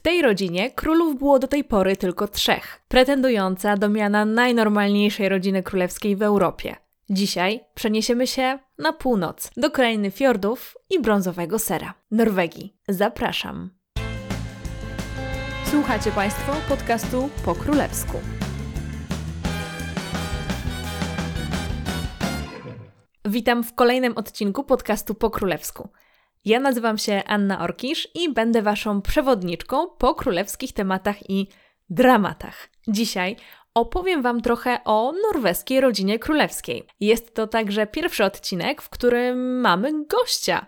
W tej rodzinie królów było do tej pory tylko trzech, pretendująca do miana najnormalniejszej rodziny królewskiej w Europie. Dzisiaj przeniesiemy się na północ, do krainy fiordów i brązowego sera, Norwegii. Zapraszam. Słuchacie Państwo podcastu po królewsku. Witam w kolejnym odcinku podcastu po królewsku. Ja nazywam się Anna Orkisz i będę Waszą przewodniczką po królewskich tematach i dramatach. Dzisiaj opowiem Wam trochę o norweskiej rodzinie królewskiej. Jest to także pierwszy odcinek, w którym mamy gościa.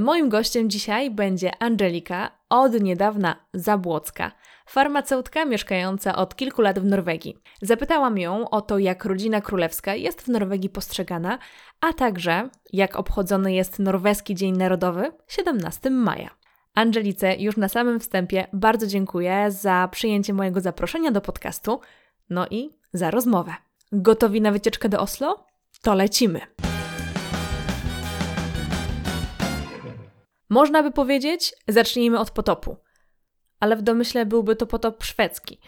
Moim gościem dzisiaj będzie Angelika, od niedawna Zabłocka, farmaceutka mieszkająca od kilku lat w Norwegii. Zapytałam ją o to, jak rodzina królewska jest w Norwegii postrzegana, a także jak obchodzony jest norweski Dzień Narodowy 17 maja. Angelice już na samym wstępie bardzo dziękuję za przyjęcie mojego zaproszenia do podcastu, no i za rozmowę. Gotowi na wycieczkę do Oslo? To lecimy! Można by powiedzieć, zacznijmy od potopu. Ale w domyśle byłby to potop szwedzki.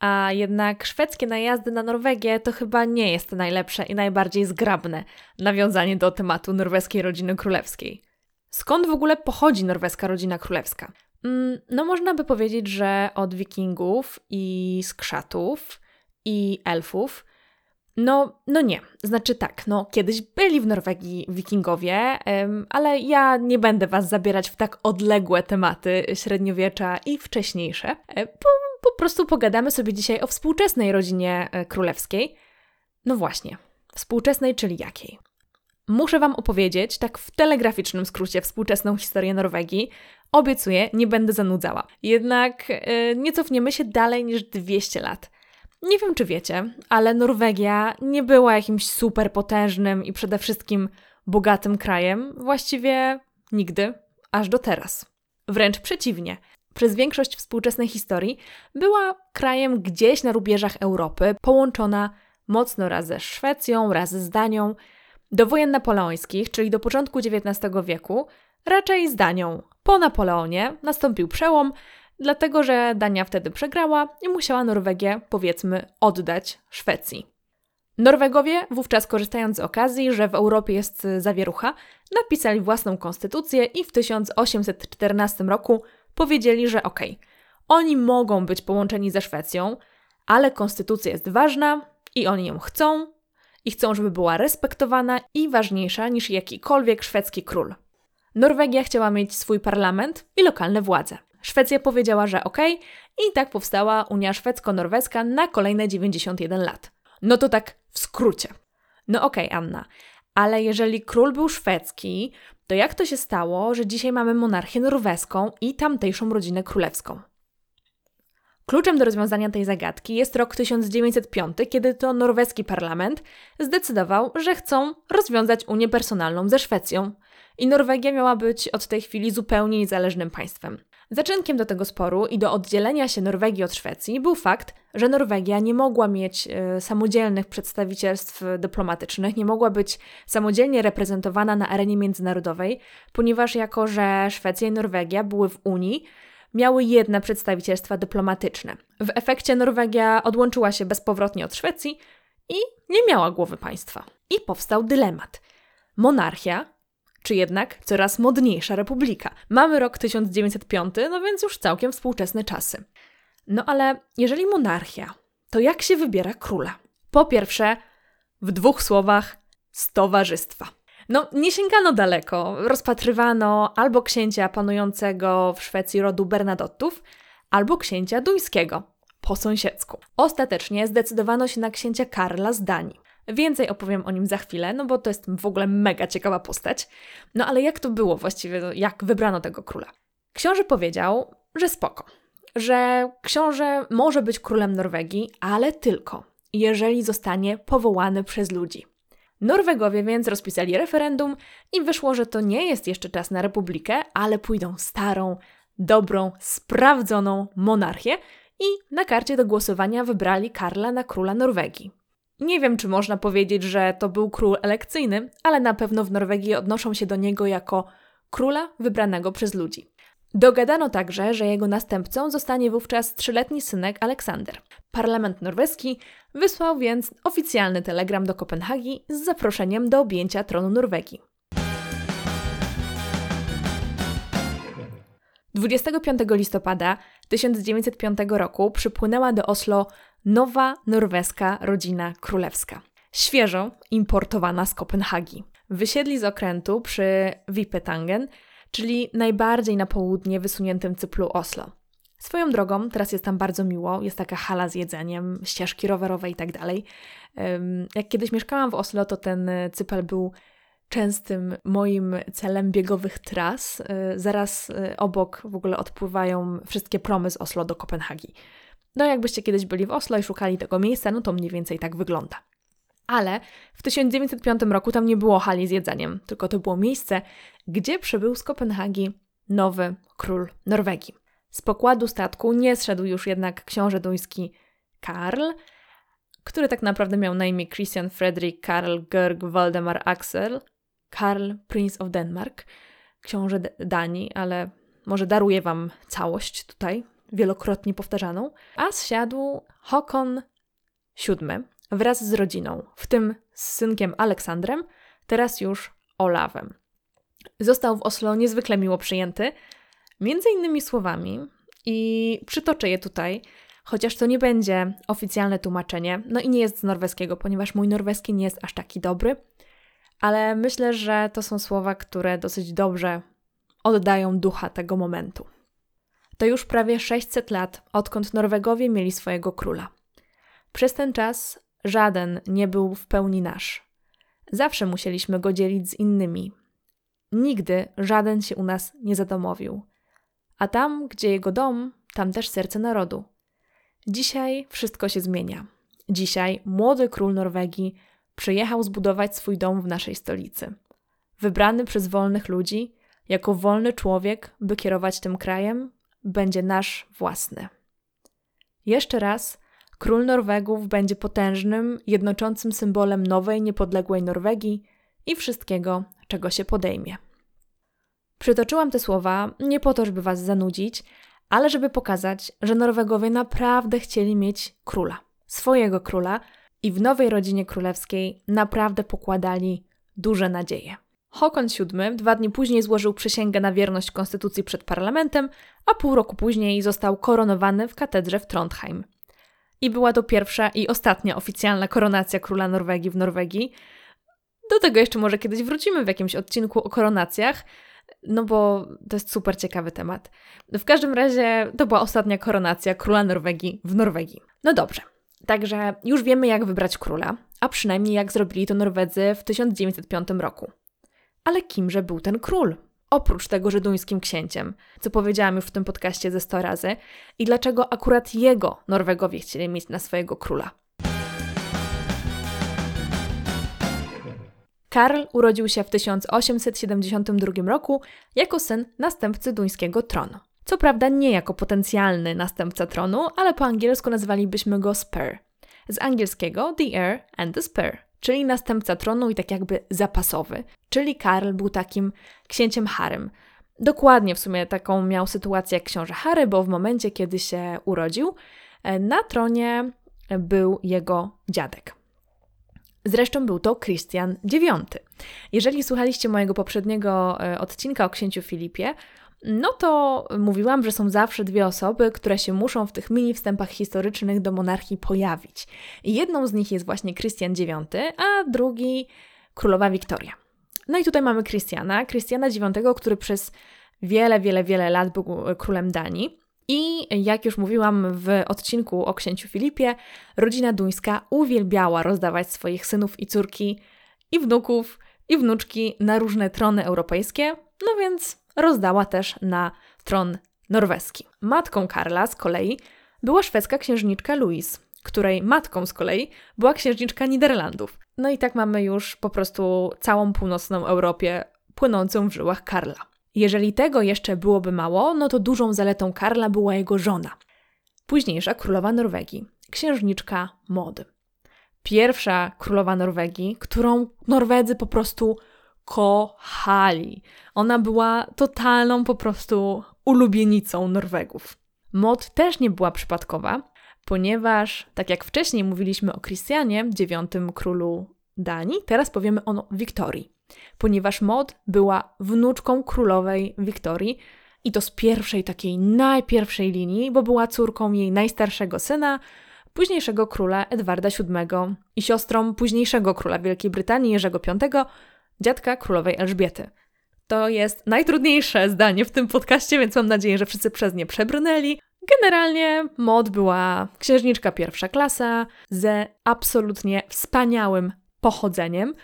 A jednak szwedzkie najazdy na Norwegię to chyba nie jest najlepsze i najbardziej zgrabne nawiązanie do tematu norweskiej rodziny królewskiej. Skąd w ogóle pochodzi norweska rodzina królewska? Mm, no, można by powiedzieć, że od wikingów i skrzatów i elfów. No, no nie. Znaczy tak, no kiedyś byli w Norwegii wikingowie, ale ja nie będę Was zabierać w tak odległe tematy średniowiecza i wcześniejsze. E, po, po prostu pogadamy sobie dzisiaj o współczesnej rodzinie e, królewskiej. No właśnie, współczesnej, czyli jakiej? Muszę Wam opowiedzieć, tak w telegraficznym skrócie, współczesną historię Norwegii. Obiecuję, nie będę zanudzała. Jednak yy, nie cofniemy się dalej niż 200 lat. Nie wiem, czy wiecie, ale Norwegia nie była jakimś super potężnym i przede wszystkim bogatym krajem właściwie nigdy, aż do teraz. Wręcz przeciwnie. Przez większość współczesnej historii była krajem gdzieś na rubieżach Europy, połączona mocno raz ze Szwecją, raz z Danią. Do wojen napoleońskich, czyli do początku XIX wieku, raczej z Danią. Po Napoleonie nastąpił przełom, dlatego że Dania wtedy przegrała i musiała Norwegię, powiedzmy, oddać Szwecji. Norwegowie, wówczas korzystając z okazji, że w Europie jest zawierucha, napisali własną konstytucję i w 1814 roku powiedzieli, że okej, okay, oni mogą być połączeni ze Szwecją, ale konstytucja jest ważna i oni ją chcą i chcą, żeby była respektowana i ważniejsza niż jakikolwiek szwedzki król. Norwegia chciała mieć swój parlament i lokalne władze. Szwecja powiedziała, że okej, okay, i tak powstała Unia Szwedzko-Norweska na kolejne 91 lat. No to tak w skrócie. No okej, okay, Anna, ale jeżeli król był szwedzki, to jak to się stało, że dzisiaj mamy monarchię norweską i tamtejszą rodzinę królewską? Kluczem do rozwiązania tej zagadki jest rok 1905, kiedy to norweski parlament zdecydował, że chcą rozwiązać Unię personalną ze Szwecją i Norwegia miała być od tej chwili zupełnie niezależnym państwem. Zaczynkiem do tego sporu i do oddzielenia się Norwegii od Szwecji był fakt, że Norwegia nie mogła mieć y, samodzielnych przedstawicielstw dyplomatycznych, nie mogła być samodzielnie reprezentowana na arenie międzynarodowej, ponieważ jako że Szwecja i Norwegia były w Unii, miały jedne przedstawicielstwa dyplomatyczne. W efekcie Norwegia odłączyła się bezpowrotnie od Szwecji i nie miała głowy państwa. I powstał dylemat. Monarchia czy jednak coraz modniejsza republika. Mamy rok 1905, no więc już całkiem współczesne czasy. No ale jeżeli monarchia, to jak się wybiera króla? Po pierwsze, w dwóch słowach, z towarzystwa. No, nie sięgano daleko. Rozpatrywano albo księcia panującego w Szwecji rodu Bernadottów, albo księcia duńskiego, po sąsiedzku. Ostatecznie zdecydowano się na księcia Karla z Danii. Więcej opowiem o nim za chwilę, no bo to jest w ogóle mega ciekawa postać. No ale jak to było właściwie, jak wybrano tego króla? Książę powiedział, że spoko, że książę może być królem Norwegii, ale tylko jeżeli zostanie powołany przez ludzi. Norwegowie więc rozpisali referendum i wyszło, że to nie jest jeszcze czas na republikę, ale pójdą starą, dobrą, sprawdzoną monarchię i na karcie do głosowania wybrali Karla na króla Norwegii. Nie wiem, czy można powiedzieć, że to był król elekcyjny, ale na pewno w Norwegii odnoszą się do niego jako króla wybranego przez ludzi. Dogadano także, że jego następcą zostanie wówczas trzyletni synek Aleksander. Parlament norweski wysłał więc oficjalny telegram do Kopenhagi z zaproszeniem do objęcia tronu Norwegii. 25 listopada 1905 roku przypłynęła do Oslo nowa norweska rodzina królewska, świeżo importowana z Kopenhagi. Wysiedli z okrętu przy Vipetangen, czyli najbardziej na południe wysuniętym cyplu Oslo. Swoją drogą, teraz jest tam bardzo miło, jest taka hala z jedzeniem, ścieżki rowerowe i tak dalej. Jak kiedyś mieszkałam w Oslo, to ten cypel był częstym moim celem biegowych tras. Y, zaraz y, obok w ogóle odpływają wszystkie promy z Oslo do Kopenhagi. No, jakbyście kiedyś byli w Oslo i szukali tego miejsca, no to mniej więcej tak wygląda. Ale w 1905 roku tam nie było hali z jedzeniem, tylko to było miejsce, gdzie przybył z Kopenhagi nowy król Norwegii. Z pokładu statku nie zszedł już jednak książę duński Karl, który tak naprawdę miał na imię Christian Fredrik Karl Georg Waldemar Axel, Karl Prince of Denmark, książę Danii, ale może daruję wam całość tutaj, wielokrotnie powtarzaną, a zsiadł Håkon VII wraz z rodziną, w tym z synkiem Aleksandrem, teraz już Olawem. Został w Oslo niezwykle miło przyjęty, między innymi słowami, i przytoczę je tutaj, chociaż to nie będzie oficjalne tłumaczenie, no i nie jest z norweskiego, ponieważ mój norweski nie jest aż taki dobry, ale myślę, że to są słowa, które dosyć dobrze oddają ducha tego momentu. To już prawie 600 lat, odkąd Norwegowie mieli swojego króla. Przez ten czas żaden nie był w pełni nasz. Zawsze musieliśmy go dzielić z innymi. Nigdy żaden się u nas nie zadomowił. A tam, gdzie jego dom, tam też serce narodu. Dzisiaj wszystko się zmienia. Dzisiaj młody król Norwegii przyjechał zbudować swój dom w naszej stolicy. Wybrany przez wolnych ludzi, jako wolny człowiek, by kierować tym krajem, będzie nasz własny. Jeszcze raz, król Norwegów będzie potężnym, jednoczącym symbolem nowej, niepodległej Norwegii i wszystkiego, czego się podejmie. Przytoczyłam te słowa nie po to, żeby was zanudzić, ale żeby pokazać, że Norwegowie naprawdę chcieli mieć króla, swojego króla, i w nowej rodzinie królewskiej naprawdę pokładali duże nadzieje. Håkon VII dwa dni później złożył przysięgę na wierność konstytucji przed parlamentem, a pół roku później został koronowany w katedrze w Trondheim. I była to pierwsza i ostatnia oficjalna koronacja króla Norwegii w Norwegii. Do tego jeszcze może kiedyś wrócimy w jakimś odcinku o koronacjach, no bo to jest super ciekawy temat. W każdym razie to była ostatnia koronacja króla Norwegii w Norwegii. No dobrze. Także już wiemy, jak wybrać króla, a przynajmniej jak zrobili to Norwedzy w 1905 roku. Ale kimże był ten król? Oprócz tego, że duńskim księciem, co powiedziałam już w tym podcaście ze 100 razy, i dlaczego akurat jego Norwegowie chcieli mieć na swojego króla. Karl urodził się w 1872 roku jako syn następcy duńskiego tronu. Co prawda nie jako potencjalny następca tronu, ale po angielsku nazwalibyśmy go Spur. Z angielskiego The Heir and the Spur, czyli następca tronu i tak jakby zapasowy. Czyli Karl był takim księciem Harym. Dokładnie w sumie taką miał sytuację jak książę Harry, bo w momencie, kiedy się urodził, e, na tronie był jego dziadek. Zresztą był to Christian IX. Jeżeli słuchaliście mojego poprzedniego e, odcinka o księciu Filipie, no to mówiłam, że są zawsze dwie osoby, które się muszą w tych mini wstępach historycznych do monarchii pojawić. Jedną z nich jest właśnie Krystian IX, a drugi królowa Wiktoria. No i tutaj mamy Krystiana, Krystiana IX, który przez wiele, wiele, wiele lat był królem Danii. I jak już mówiłam w odcinku o księciu Filipie, rodzina duńska uwielbiała rozdawać swoich synów i córki, i wnuków, i wnuczki na różne trony europejskie, no więc rozdała też na tron norweski. Matką Karla z kolei była szwedzka księżniczka Louise, której matką z kolei była księżniczka Niderlandów. No i tak mamy już po prostu całą północną Europę płynącą w żyłach Karla. Jeżeli tego jeszcze byłoby mało, no to dużą zaletą Karla była jego żona. Późniejsza królowa Norwegii, księżniczka Mody. Pierwsza królowa Norwegii, którą Norwedzy po prostu kochali. Ona była totalną po prostu ulubienicą Norwegów. Mod też nie była przypadkowa, ponieważ, tak jak wcześniej mówiliśmy o Christianie, dziewiątym królu Danii, teraz powiemy o Wiktorii. Ponieważ Mod była wnuczką królowej Wiktorii i to z pierwszej takiej najpierwszej linii, bo była córką jej najstarszego syna, późniejszego króla Edwarda VII i siostrą późniejszego króla Wielkiej Brytanii Jerzego V, dziadka królowej Elżbiety. To jest najtrudniejsze zdanie w tym podcaście, więc mam nadzieję, że wszyscy przez nie przebrnęli. Generalnie Mod była księżniczka pierwsza klasa ze absolutnie wspaniałym pochodzeniem,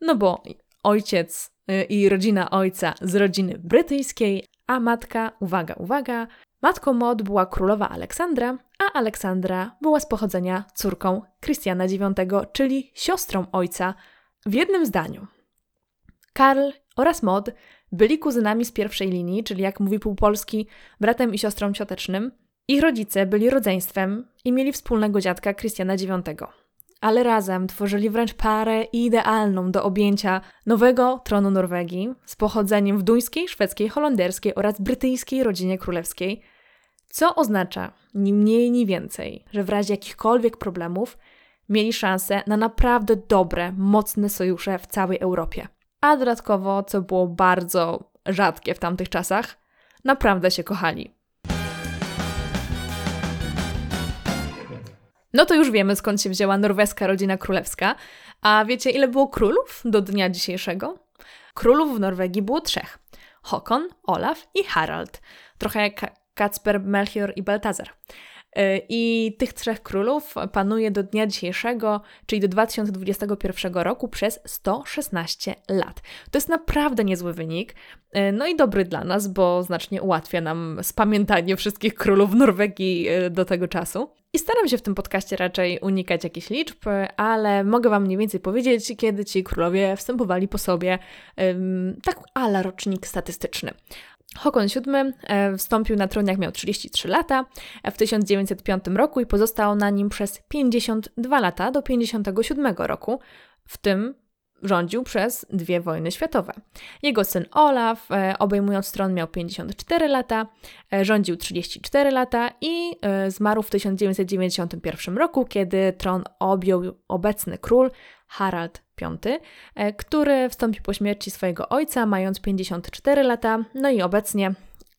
no bo ojciec y, i rodzina ojca z rodziny brytyjskiej, a matka, uwaga, uwaga, matką Mod była królowa Aleksandra, a Aleksandra była z pochodzenia córką Krystiana IX, czyli siostrą ojca. W jednym zdaniu. Karl oraz Mod byli kuzynami z pierwszej linii, czyli jak mówi półpolski, bratem i siostrą ciotecznym. Ich rodzice byli rodzeństwem i mieli wspólnego dziadka Krystiana IX. Ale razem tworzyli wręcz parę idealną do objęcia nowego tronu Norwegii z pochodzeniem w duńskiej, szwedzkiej, holenderskiej oraz brytyjskiej rodzinie królewskiej, co oznacza ni mniej, ni więcej, że w razie jakichkolwiek problemów mieli szansę na naprawdę dobre, mocne sojusze w całej Europie. A dodatkowo, co było bardzo rzadkie w tamtych czasach, naprawdę się kochali. No to już wiemy, skąd się wzięła norweska rodzina królewska. A wiecie, ile było królów do dnia dzisiejszego? Królów w Norwegii było trzech. Håkon, Olaf i Harald. Trochę jak Kacper, Melchior i Baltazar. Y, I tych trzech królów panuje do dnia dzisiejszego, czyli do 2021 roku, przez 116 lat. To jest naprawdę niezły wynik, y, no i dobry dla nas, bo znacznie ułatwia nam spamiętanie wszystkich królów Norwegii y, do tego czasu. I staram się w tym podcaście raczej unikać jakichś liczb, ale mogę Wam mniej więcej powiedzieć, kiedy ci królowie wstępowali po sobie, tak ala rocznik statystyczny. Håkon VII e, wstąpił na tron jak miał 33 lata w 1905 roku i pozostał na nim przez 52 lata do 57 roku, w tym rządził przez dwie wojny światowe. Jego syn Olaf, e, obejmując tron, miał 54 lata, e, rządził 34 lata i zmarł w 1991 roku, kiedy tron objął obecny król Harald E, który wstąpił po śmierci swojego ojca, mając 54 lata, no i obecnie,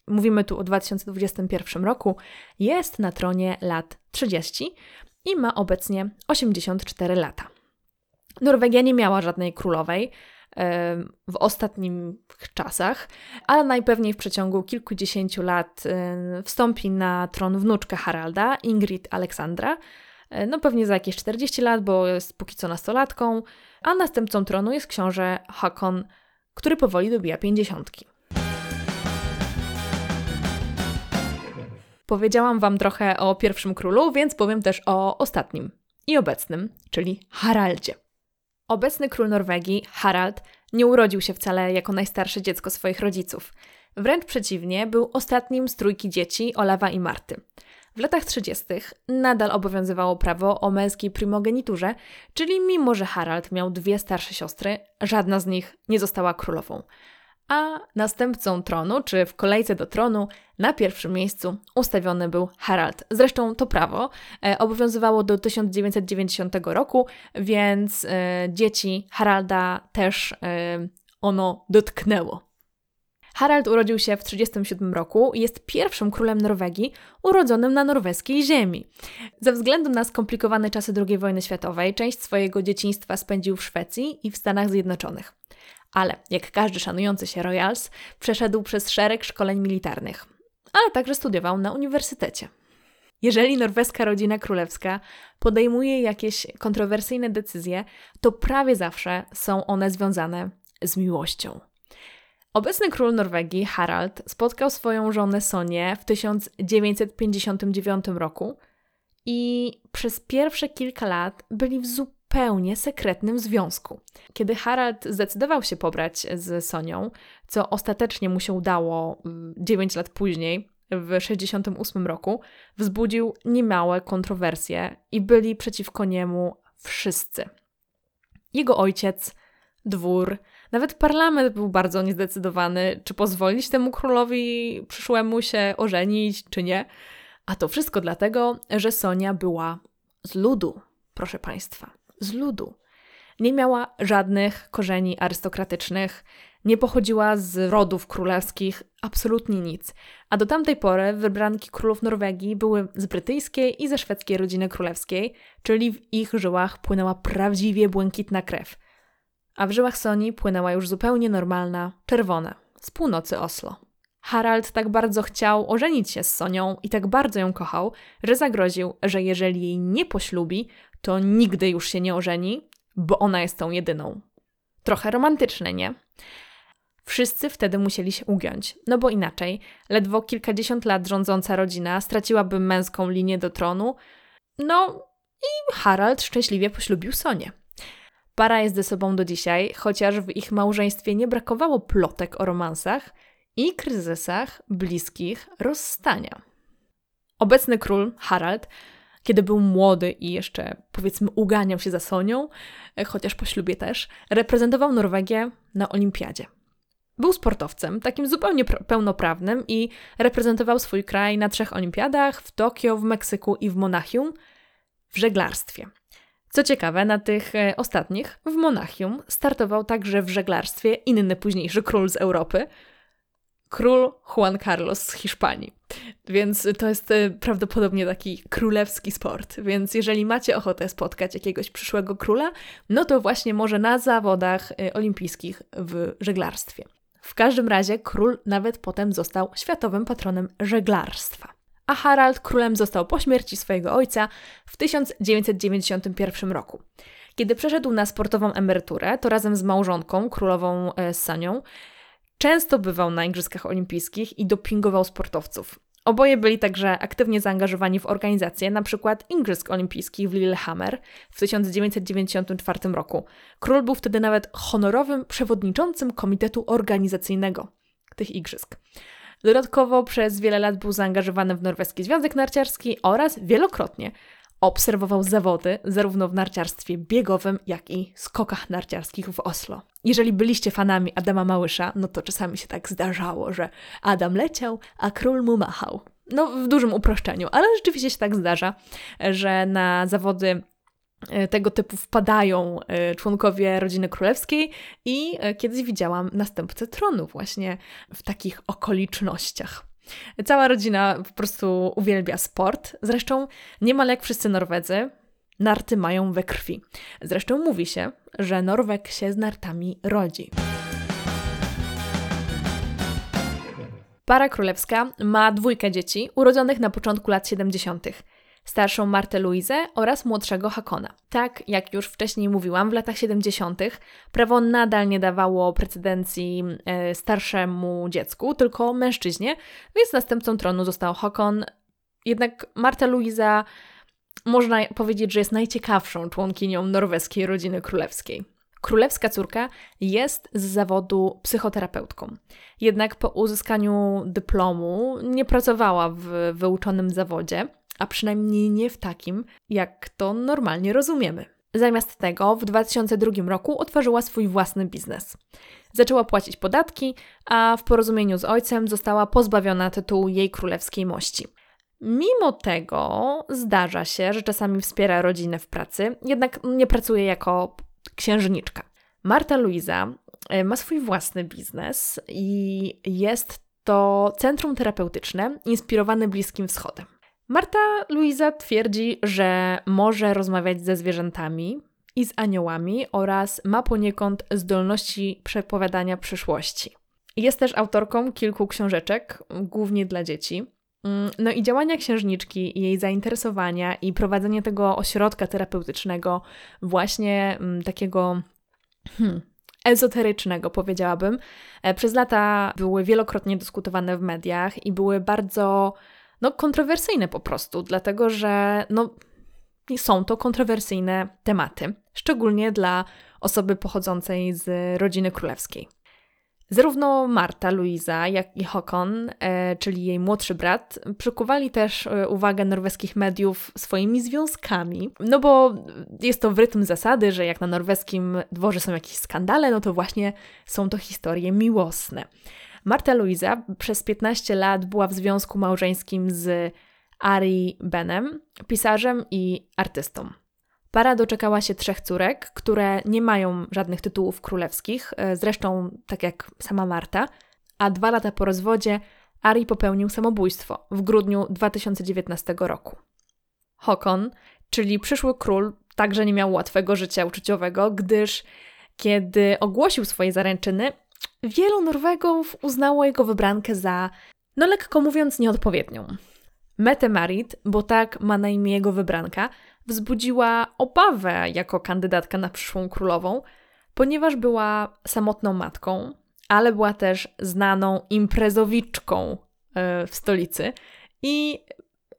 mówimy tu o 2021 roku, jest na tronie lat 30 i ma obecnie 84 lata. Norwegia nie miała żadnej królowej e, w ostatnich czasach, ale najpewniej w przeciągu kilkudziesięciu lat e, wstąpi na tron wnuczka Haralda, Ingrid Aleksandra, no pewnie za jakieś 40 lat, bo jest póki co nastolatką, a następcą tronu jest książę Hakon, który powoli dobija pięćdziesiątki. Powiedziałam Wam trochę o pierwszym królu, więc powiem też o ostatnim i obecnym, czyli Haraldzie. Obecny król Norwegii, Harald, nie urodził się wcale jako najstarsze dziecko swoich rodziców. Wręcz przeciwnie, był ostatnim z trójki dzieci Olawa i Marty. W latach 30. nadal obowiązywało prawo o męskiej primogeniturze, czyli mimo, że Harald miał dwie starsze siostry, żadna z nich nie została królową. A następcą tronu, czy w kolejce do tronu, na pierwszym miejscu ustawiony był Harald. Zresztą to prawo e, obowiązywało do 1990 roku, więc e, dzieci Haralda też e, ono dotknęło. Harald urodził się w 1937 roku i jest pierwszym królem Norwegii urodzonym na norweskiej ziemi. Ze względu na skomplikowane czasy II wojny światowej, część swojego dzieciństwa spędził w Szwecji i w Stanach Zjednoczonych. Ale, jak każdy szanujący się Royals, przeszedł przez szereg szkoleń militarnych, ale także studiował na uniwersytecie. Jeżeli norweska rodzina królewska podejmuje jakieś kontrowersyjne decyzje, to prawie zawsze są one związane z miłością. Obecny król Norwegii, Harald, spotkał swoją żonę Sonię w 1959 roku i przez pierwsze kilka lat byli w zupełnie sekretnym związku. Kiedy Harald zdecydował się pobrać z Sonią, co ostatecznie mu się udało 9 lat później, w 1968 roku, wzbudził niemałe kontrowersje i byli przeciwko niemu wszyscy. Jego ojciec, dwór, Nawet parlament był bardzo niezdecydowany, czy pozwolić temu królowi przyszłemu się ożenić, czy nie. A to wszystko dlatego, że Sonia była z ludu, proszę Państwa, z ludu. Nie miała żadnych korzeni arystokratycznych, nie pochodziła z rodów królewskich, absolutnie nic. A do tamtej pory wybranki królów Norwegii były z brytyjskiej i ze szwedzkiej rodziny królewskiej, czyli w ich żyłach płynęła prawdziwie błękitna krew. A w żyłach Soni płynęła już zupełnie normalna, czerwona, z północy Oslo. Harald tak bardzo chciał ożenić się z Sonią i tak bardzo ją kochał, że zagroził, że jeżeli jej nie poślubi, to nigdy już się nie ożeni, bo ona jest tą jedyną. Trochę romantyczne, nie? Wszyscy wtedy musieli się ugiąć, no bo inaczej, ledwo kilkadziesiąt lat rządząca rodzina straciłaby męską linię do tronu, no i Harald szczęśliwie poślubił Sonię. Para jest ze sobą do dzisiaj, chociaż w ich małżeństwie nie brakowało plotek o romansach i kryzysach bliskich rozstania. Obecny król, Harald, kiedy był młody i jeszcze powiedzmy uganiał się za Sonią, chociaż po ślubie też, reprezentował Norwegię na olimpiadzie. Był sportowcem, takim zupełnie pełnoprawnym i reprezentował swój kraj na trzech olimpiadach w Tokio, w Meksyku i w Monachium w żeglarstwie. Co ciekawe, na tych e, ostatnich, w Monachium, startował także w żeglarstwie inny późniejszy król z Europy, król Juan Carlos z Hiszpanii. Więc to jest e, prawdopodobnie taki królewski sport. Więc jeżeli macie ochotę spotkać jakiegoś przyszłego króla, no to właśnie może na zawodach e, olimpijskich w żeglarstwie. W każdym razie król nawet potem został światowym patronem żeglarstwa. A Harald królem został po śmierci swojego ojca w 1991 roku. Kiedy przeszedł na sportową emeryturę, to razem z małżonką, królową e, Sanią, często bywał na Igrzyskach Olimpijskich i dopingował sportowców. Oboje byli także aktywnie zaangażowani w organizację np. Igrzysk Olimpijskich w Lillehammer w 1994 roku. Król był wtedy nawet honorowym przewodniczącym komitetu organizacyjnego tych igrzysk. Dodatkowo przez wiele lat był zaangażowany w Norweski Związek Narciarski oraz wielokrotnie obserwował zawody zarówno w narciarstwie biegowym, jak i skokach narciarskich w Oslo. Jeżeli byliście fanami Adama Małysza, no to czasami się tak zdarzało, że Adam leciał, a król mu machał. No, w dużym uproszczeniu, ale rzeczywiście się tak zdarza, że na zawody tego typu wpadają e, członkowie rodziny królewskiej i e, kiedyś widziałam następcę tronu właśnie w takich okolicznościach. Cała rodzina po prostu uwielbia sport. Zresztą niemal jak wszyscy Norwedzy, narty mają we krwi. Zresztą mówi się, że Norweg się z nartami rodzi. Para królewska ma dwójkę dzieci urodzonych na początku lat 70 starszą Martę Luizę oraz młodszego Hakona. Tak, jak już wcześniej mówiłam, w latach 70. prawo nadal nie dawało precedencji e, starszemu dziecku, tylko mężczyźnie, więc następcą tronu został Hakon. Jednak Marta Luiza można powiedzieć, że jest najciekawszą członkinią norweskiej rodziny królewskiej. Królewska córka jest z zawodu psychoterapeutką. Jednak po uzyskaniu dyplomu nie pracowała w wyuczonym zawodzie, a przynajmniej nie w takim, jak to normalnie rozumiemy. Zamiast tego w 2002 roku otworzyła swój własny biznes. Zaczęła płacić podatki, a w porozumieniu z ojcem została pozbawiona tytułu jej królewskiej mości. Mimo tego zdarza się, że czasami wspiera rodzinę w pracy, jednak nie pracuje jako księżniczka. Marta Luiza e, ma swój własny biznes i jest to centrum terapeutyczne inspirowane Bliskim Wschodem. Marta Luiza twierdzi, że może rozmawiać ze zwierzętami i z aniołami oraz ma poniekąd zdolności przepowiadania przyszłości. Jest też autorką kilku książeczek, głównie dla dzieci. Mm, no i działania księżniczki, jej zainteresowania i prowadzenie tego ośrodka terapeutycznego, właśnie mm, takiego hmm, ezoterycznego, powiedziałabym, e, przez lata były wielokrotnie dyskutowane w mediach i były bardzo no, kontrowersyjne po prostu, dlatego że no, są to kontrowersyjne tematy, szczególnie dla osoby pochodzącej z rodziny królewskiej. Zarówno Marta, Luisa, jak i Håkon, e, czyli jej młodszy brat, przykuwali też e, uwagę norweskich mediów swoimi związkami. No bo jest to w rytm zasady, że jak na norweskim dworze są jakieś skandale, no to właśnie są to historie miłosne. Marta Luisa przez 15 lat była w związku małżeńskim z Ari Benem, pisarzem i artystą. Para doczekała się trzech córek, które nie mają żadnych tytułów królewskich, e, zresztą tak jak sama Marta, a dwa lata po rozwodzie Ari popełnił samobójstwo w grudniu 2019 roku. Håkon, czyli przyszły król, także nie miał łatwego życia uczuciowego, gdyż kiedy ogłosił swoje zaręczyny, wielu Norwegów uznało jego wybrankę za, no lekko mówiąc, nieodpowiednią. Mette Marit, bo tak ma na imię jego wybranka, wzbudziła obawę jako kandydatka na przyszłą królową, ponieważ była samotną matką, ale była też znaną imprezowiczką e, w stolicy i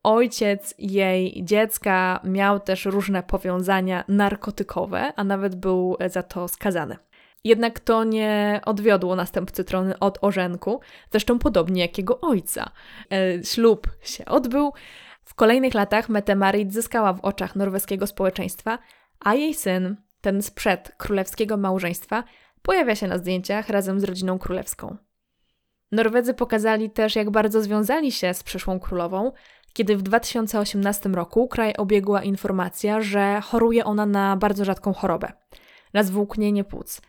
ojciec jej dziecka miał też różne powiązania narkotykowe, a nawet był za to skazany. Jednak to nie odwiodło następcy trony od orzenku, zresztą podobnie jak jego ojca. E, ślub się odbył. W kolejnych latach Mette-Marit zyskała w oczach norweskiego społeczeństwa, a jej syn, ten sprzed królewskiego małżeństwa, pojawia się na zdjęciach razem z rodziną królewską. Norwedzy pokazali też, jak bardzo związali się z przyszłą królową, kiedy w 2018 roku kraj obiegła informacja, że choruje ona na bardzo rzadką chorobę rozwłóknienie płuc –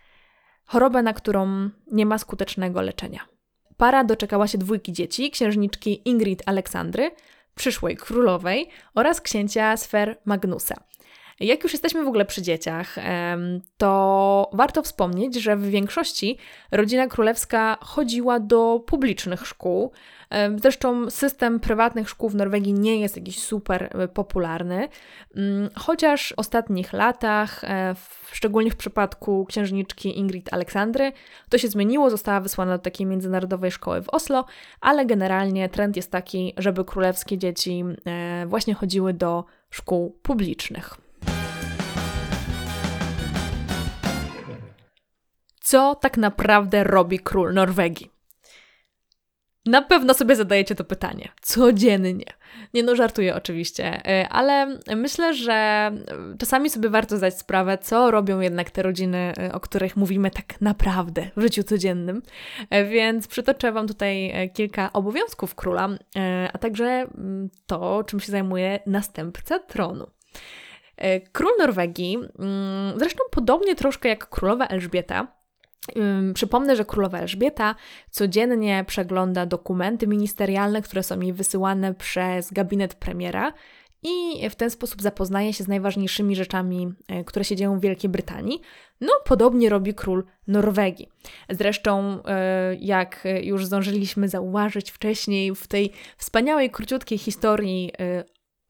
chorobę, na którą nie ma skutecznego leczenia. Para doczekała się dwójki dzieci, księżniczki Ingrid Aleksandry, przyszłej królowej oraz księcia Sfer Magnusa. Jak już jesteśmy w ogóle przy dzieciach, to warto wspomnieć, że w większości rodzina królewska chodziła do publicznych szkół. Zresztą system prywatnych szkół w Norwegii nie jest jakiś super e, popularny, mm, chociaż w ostatnich latach, e, szczególnie w przypadku księżniczki Ingrid Aleksandry, to się zmieniło, została wysłana do takiej międzynarodowej szkoły w Oslo, ale generalnie trend jest taki, żeby królewskie dzieci e, właśnie chodziły do szkół publicznych. Co tak naprawdę robi król Norwegii? Na pewno sobie zadajecie to pytanie codziennie. Nie no, żartuję oczywiście, e, ale myślę, że czasami sobie warto zdać sprawę, co robią jednak te rodziny, e, o których mówimy tak naprawdę w życiu codziennym. Więc przytoczę Wam tutaj kilka obowiązków króla, a także mm, to, czym się zajmuje następca tronu. Król Norwegii, mm, zresztą podobnie troszkę jak królowa Elżbieta, Przypomnę, że królowa Elżbieta codziennie przegląda dokumenty ministerialne, które są jej wysyłane przez gabinet premiera i w ten sposób zapoznaje się z najważniejszymi rzeczami, e, które się dzieją w Wielkiej Brytanii. No, podobnie robi król Norwegii. Zresztą, e, jak już zdążyliśmy zauważyć wcześniej w tej wspaniałej, króciutkiej historii e,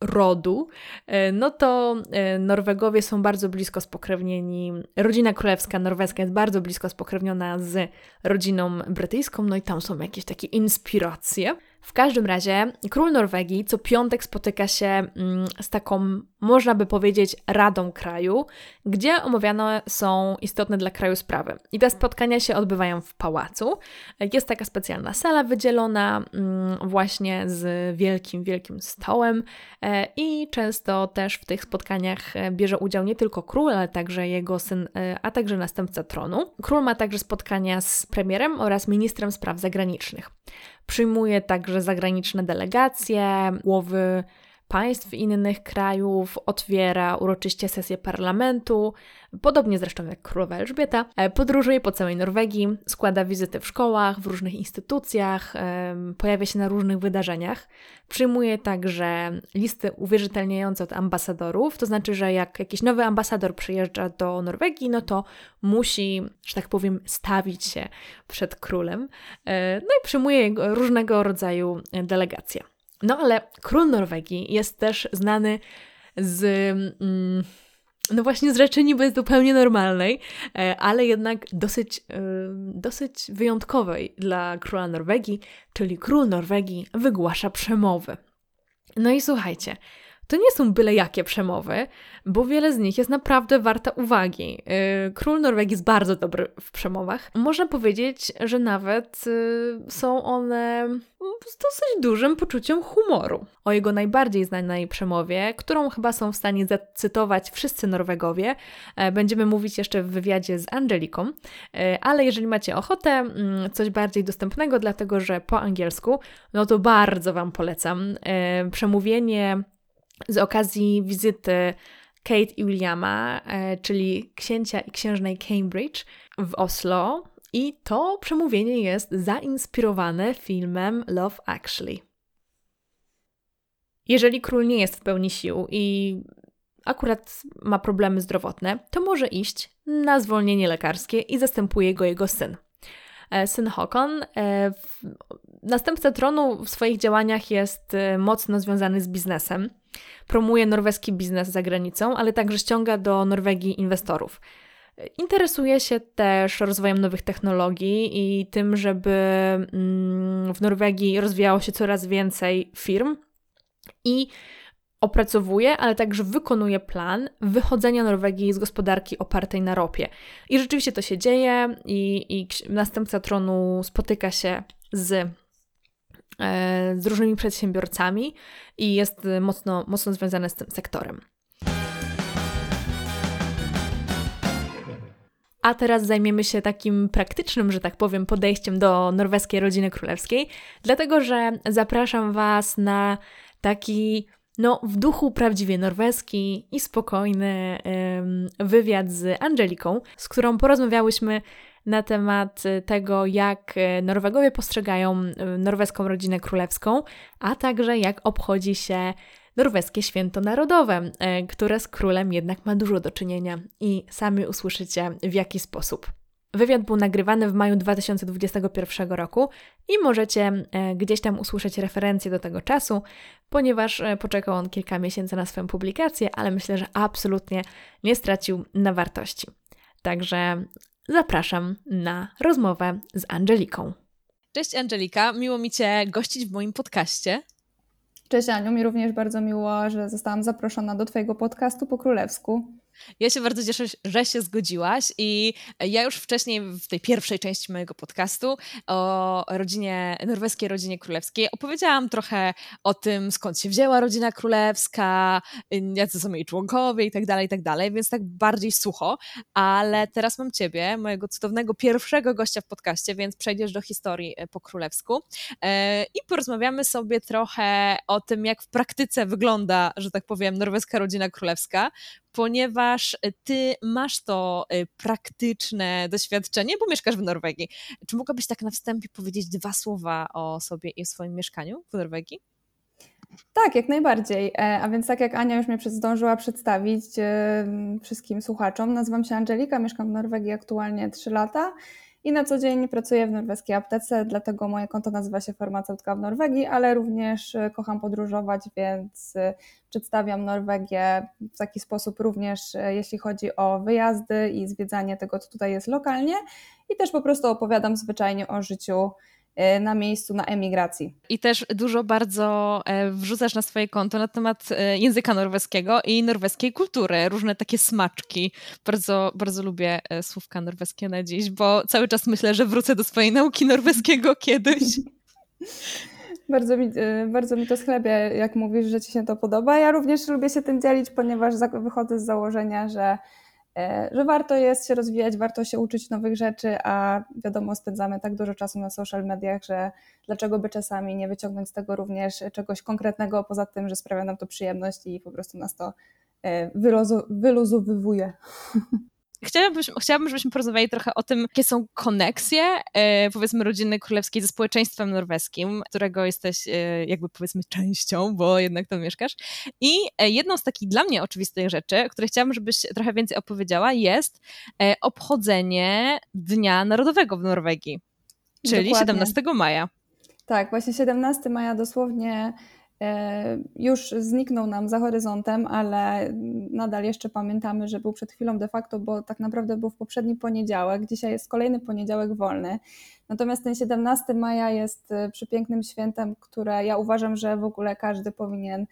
rodu, e, no to e, Norwegowie są bardzo blisko spokrewnieni. Rodzina królewska norweska jest bardzo blisko spokrewniona z rodziną brytyjską, no i tam są jakieś takie inspiracje. W każdym razie król Norwegii co piątek spotyka się mm, z taką, można by powiedzieć, radą kraju, gdzie omawiane są istotne dla kraju sprawy. I te spotkania się odbywają w pałacu. Jest taka specjalna sala wydzielona mm, właśnie z wielkim, wielkim stołem e, i często też w tych spotkaniach e, bierze udział nie tylko król, ale także jego syn, e, a także następca tronu. Król ma także spotkania z premierem oraz ministrem spraw zagranicznych. Przyjmuje także zagraniczne delegacje, głowy państw innych krajów, otwiera uroczyście sesję parlamentu, podobnie zresztą jak królowa Elżbieta. E, podróżuje po całej Norwegii, składa wizyty w szkołach, w różnych instytucjach, pojawia się na różnych wydarzeniach. Przyjmuje także listy uwierzytelniające od ambasadorów, to znaczy, że jak jakiś nowy ambasador przyjeżdża do Norwegii, no to musi, że tak powiem, stawić się przed królem. E, no i przyjmuje różnego rodzaju delegacje. No ale król Norwegii jest też znany z. Mm, no właśnie z rzeczy niby zupełnie normalnej, e, ale jednak dosyć, e, dosyć wyjątkowej dla króla Norwegii, czyli król Norwegii wygłasza przemowy. No i słuchajcie, to nie są byle jakie przemowy, bo wiele z nich jest naprawdę warte uwagi. Y, król Norwegii jest bardzo dobry w przemowach. Można powiedzieć, że nawet y, są one z dosyć dużym poczuciem humoru. O jego najbardziej znanej przemowie, którą chyba są w stanie zacytować wszyscy Norwegowie, e, będziemy mówić jeszcze w wywiadzie z Angeliką, e, ale jeżeli macie ochotę, mm, coś bardziej dostępnego, dlatego że po angielsku, no to bardzo Wam polecam. E, przemówienie z okazji wizyty Kate i Williama, czyli księcia i księżnej Cambridge w Oslo, i to przemówienie jest zainspirowane filmem Love Actually. Jeżeli król nie jest w pełni sił i akurat ma problemy zdrowotne, to może iść na zwolnienie lekarskie i zastępuje go jego syn. E, syn Håkon, e, następca tronu w swoich działaniach jest e, mocno związany z biznesem. Promuje norweski biznes za granicą, ale także ściąga do Norwegii inwestorów. Interesuje się też rozwojem nowych technologii i tym, żeby mm, w Norwegii rozwijało się coraz więcej firm i opracowuje, ale także wykonuje plan wychodzenia Norwegii z gospodarki opartej na ropie. I rzeczywiście to się dzieje i, i następca tronu spotyka się z z różnymi przedsiębiorcami i jest mocno, mocno związany z tym sektorem. A teraz zajmiemy się takim praktycznym, że tak powiem, podejściem do norweskiej rodziny królewskiej, dlatego że zapraszam Was na taki no, w duchu prawdziwie norweski i spokojny wywiad z Angeliką, z którą porozmawiałyśmy na temat tego, jak Norwegowie postrzegają norweską rodzinę królewską, a także jak obchodzi się norweskie święto narodowe, które z królem jednak ma dużo do czynienia i sami usłyszycie w jaki sposób. Wywiad był nagrywany w maju 2021 roku i możecie gdzieś tam usłyszeć referencje do tego czasu, ponieważ poczekał on kilka miesięcy na swoją publikację, ale myślę, że absolutnie nie stracił na wartości. Także zapraszam na rozmowę z Angeliką. Cześć Angelika, miło mi Cię gościć w moim podcaście. Cześć Aniu, mi również bardzo miło, że zostałam zaproszona do Twojego podcastu po królewsku. Ja się bardzo cieszę, że się zgodziłaś i ja już wcześniej w tej pierwszej części mojego podcastu o rodzinie, norweskiej rodzinie królewskiej opowiedziałam trochę o tym, skąd się wzięła rodzina królewska, jacy są jej członkowie i tak dalej, i tak dalej, więc tak bardziej sucho, ale teraz mam Ciebie, mojego cudownego pierwszego gościa w podcaście, więc przejdziesz do historii e, po królewsku e, i porozmawiamy sobie trochę o tym, jak w praktyce wygląda, że tak powiem, norweska rodzina królewska, ponieważ ty masz to y, praktyczne doświadczenie, bo mieszkasz w Norwegii. Czy mogłabyś tak na wstępie powiedzieć dwa słowa o sobie i o swoim mieszkaniu w Norwegii? Tak, jak najbardziej. E, a więc tak jak Ania już mnie zdążyła przedstawić e, wszystkim słuchaczom, nazywam się Angelika, mieszkam w Norwegii aktualnie 3 lata i na co dzień pracuję w norweskiej aptece, dlatego moje konto nazywa się Farmaceutka w Norwegii, ale również e, kocham podróżować, więc e, przedstawiam Norwegię w taki sposób również, e, jeśli chodzi o wyjazdy i zwiedzanie tego, co tutaj jest lokalnie. I też po prostu opowiadam zwyczajnie o życiu na miejscu, na emigracji. I też dużo bardzo e, wrzucasz na swoje konto na temat e, języka norweskiego i norweskiej kultury, różne takie smaczki. Bardzo, bardzo lubię słówka norweskie na dziś, bo cały czas myślę, że wrócę do swojej nauki norweskiego kiedyś. Bardzo mi, bardzo mi to schlebia, jak mówisz, że Ci się to podoba. Ja również lubię się tym dzielić, ponieważ wychodzę z założenia, że E, że warto jest się rozwijać, warto się uczyć nowych rzeczy, a wiadomo, spędzamy tak dużo czasu na social mediach, że dlaczego by czasami nie wyciągnąć z tego również czegoś konkretnego, poza tym, że sprawia nam to przyjemność i po prostu nas to e, wyluzowywuje. Chciałabym, chciałabym, żebyśmy porozmawiali trochę o tym, jakie są koneksje, e, powiedzmy, rodziny królewskiej ze społeczeństwem norweskim, którego jesteś e, jakby powiedzmy częścią, bo jednak tam mieszkasz. I e, jedną z takich dla mnie oczywistych rzeczy, o której chciałabym, żebyś trochę więcej opowiedziała, jest e, obchodzenie Dnia Narodowego w Norwegii, czyli Dokładnie. 17 maja. Tak, właśnie 17 maja dosłownie już zniknął nam za horyzontem, ale nadal jeszcze pamiętamy, że był przed chwilą de facto, bo tak naprawdę był w poprzedni poniedziałek. Dzisiaj jest kolejny poniedziałek wolny. Natomiast ten 17 maja jest e, przepięknym świętem, które ja uważam, że w ogóle każdy powinien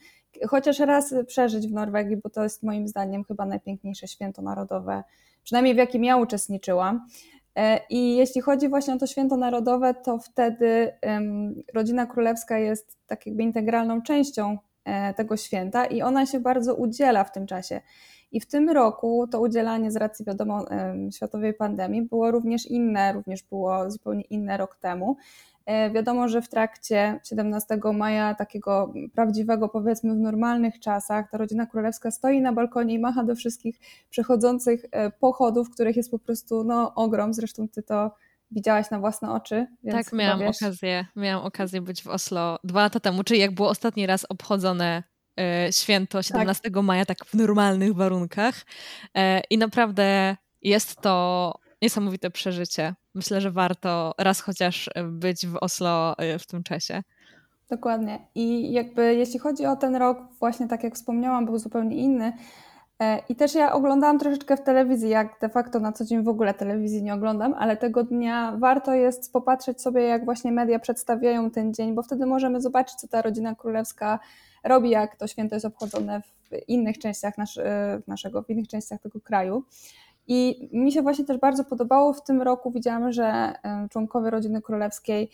chociaż raz przeżyć w Norwegii, bo to jest moim zdaniem chyba najpiękniejsze święto narodowe, przynajmniej w jakim ja uczestniczyłam. E, I jeśli chodzi właśnie o to święto narodowe, to wtedy rodzina królewska jest tak jakby integralną częścią e, tego święta i ona się bardzo udziela w tym czasie. I w tym roku to udzielanie z racji wiadomo światowej pandemii było również inne, również było zupełnie inne rok temu. E, wiadomo, że w trakcie 17 maja, takiego prawdziwego, powiedzmy, w normalnych czasach, ta rodzina królewska stoi na balkonie i macha do wszystkich przechodzących e, pochodów, których jest po prostu no, ogrom. Zresztą ty to widziałaś na własne oczy. tak, miałam wiesz... okazję, miałam okazję być w Oslo dwa lata temu, czyli jak było ostatni raz obchodzone e, święto 17 tak. maja, tak w normalnych warunkach. I naprawdę jest to niesamowite przeżycie. Myślę, że warto raz chociaż być w Oslo y, w tym czasie. Dokładnie. I jakby jeśli chodzi o ten rok, właśnie tak jak wspomniałam, był zupełnie inny. E, I też ja oglądałam troszeczkę w telewizji, jak de facto na co dzień w ogóle telewizji nie oglądam, ale tego dnia warto jest popatrzeć sobie, jak właśnie media przedstawiają ten dzień, bo wtedy możemy zobaczyć, co ta rodzina królewska robi, jak to święto jest obchodzone w innych częściach nasz, naszego, w innych częściach tego kraju. I mi się właśnie też bardzo podobało w tym roku. Widziałam, że e, członkowie rodziny królewskiej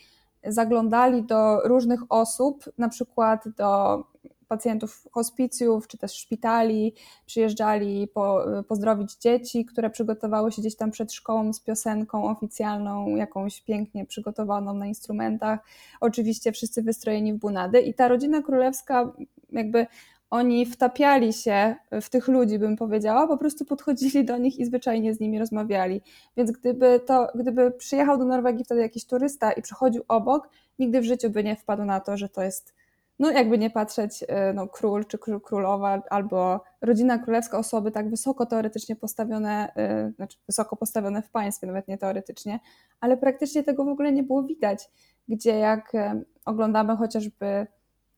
zaglądali do różnych osób, na przykład do pacjentów hospicjów czy też szpitali, przyjeżdżali po, pozdrowić dzieci, które przygotowały się gdzieś tam przed szkołą z piosenką oficjalną, jakąś pięknie przygotowaną na instrumentach. Oczywiście wszyscy wystrojeni w bunady i ta rodzina królewska jakby oni wtapiali się w tych ludzi, bym powiedziała, po prostu podchodzili do nich i zwyczajnie z nimi rozmawiali. Więc gdyby, to, gdyby przyjechał do Norwegii wtedy jakiś turysta i przechodził obok, nigdy w życiu by nie wpadł na to, że to jest, no jakby nie patrzeć, e, no, król czy królowa albo rodzina królewska, osoby tak wysoko teoretycznie postawione, e, znaczy wysoko postawione w państwie, nawet nie teoretycznie, ale praktycznie tego w ogóle nie było widać, gdzie jak e, oglądamy chociażby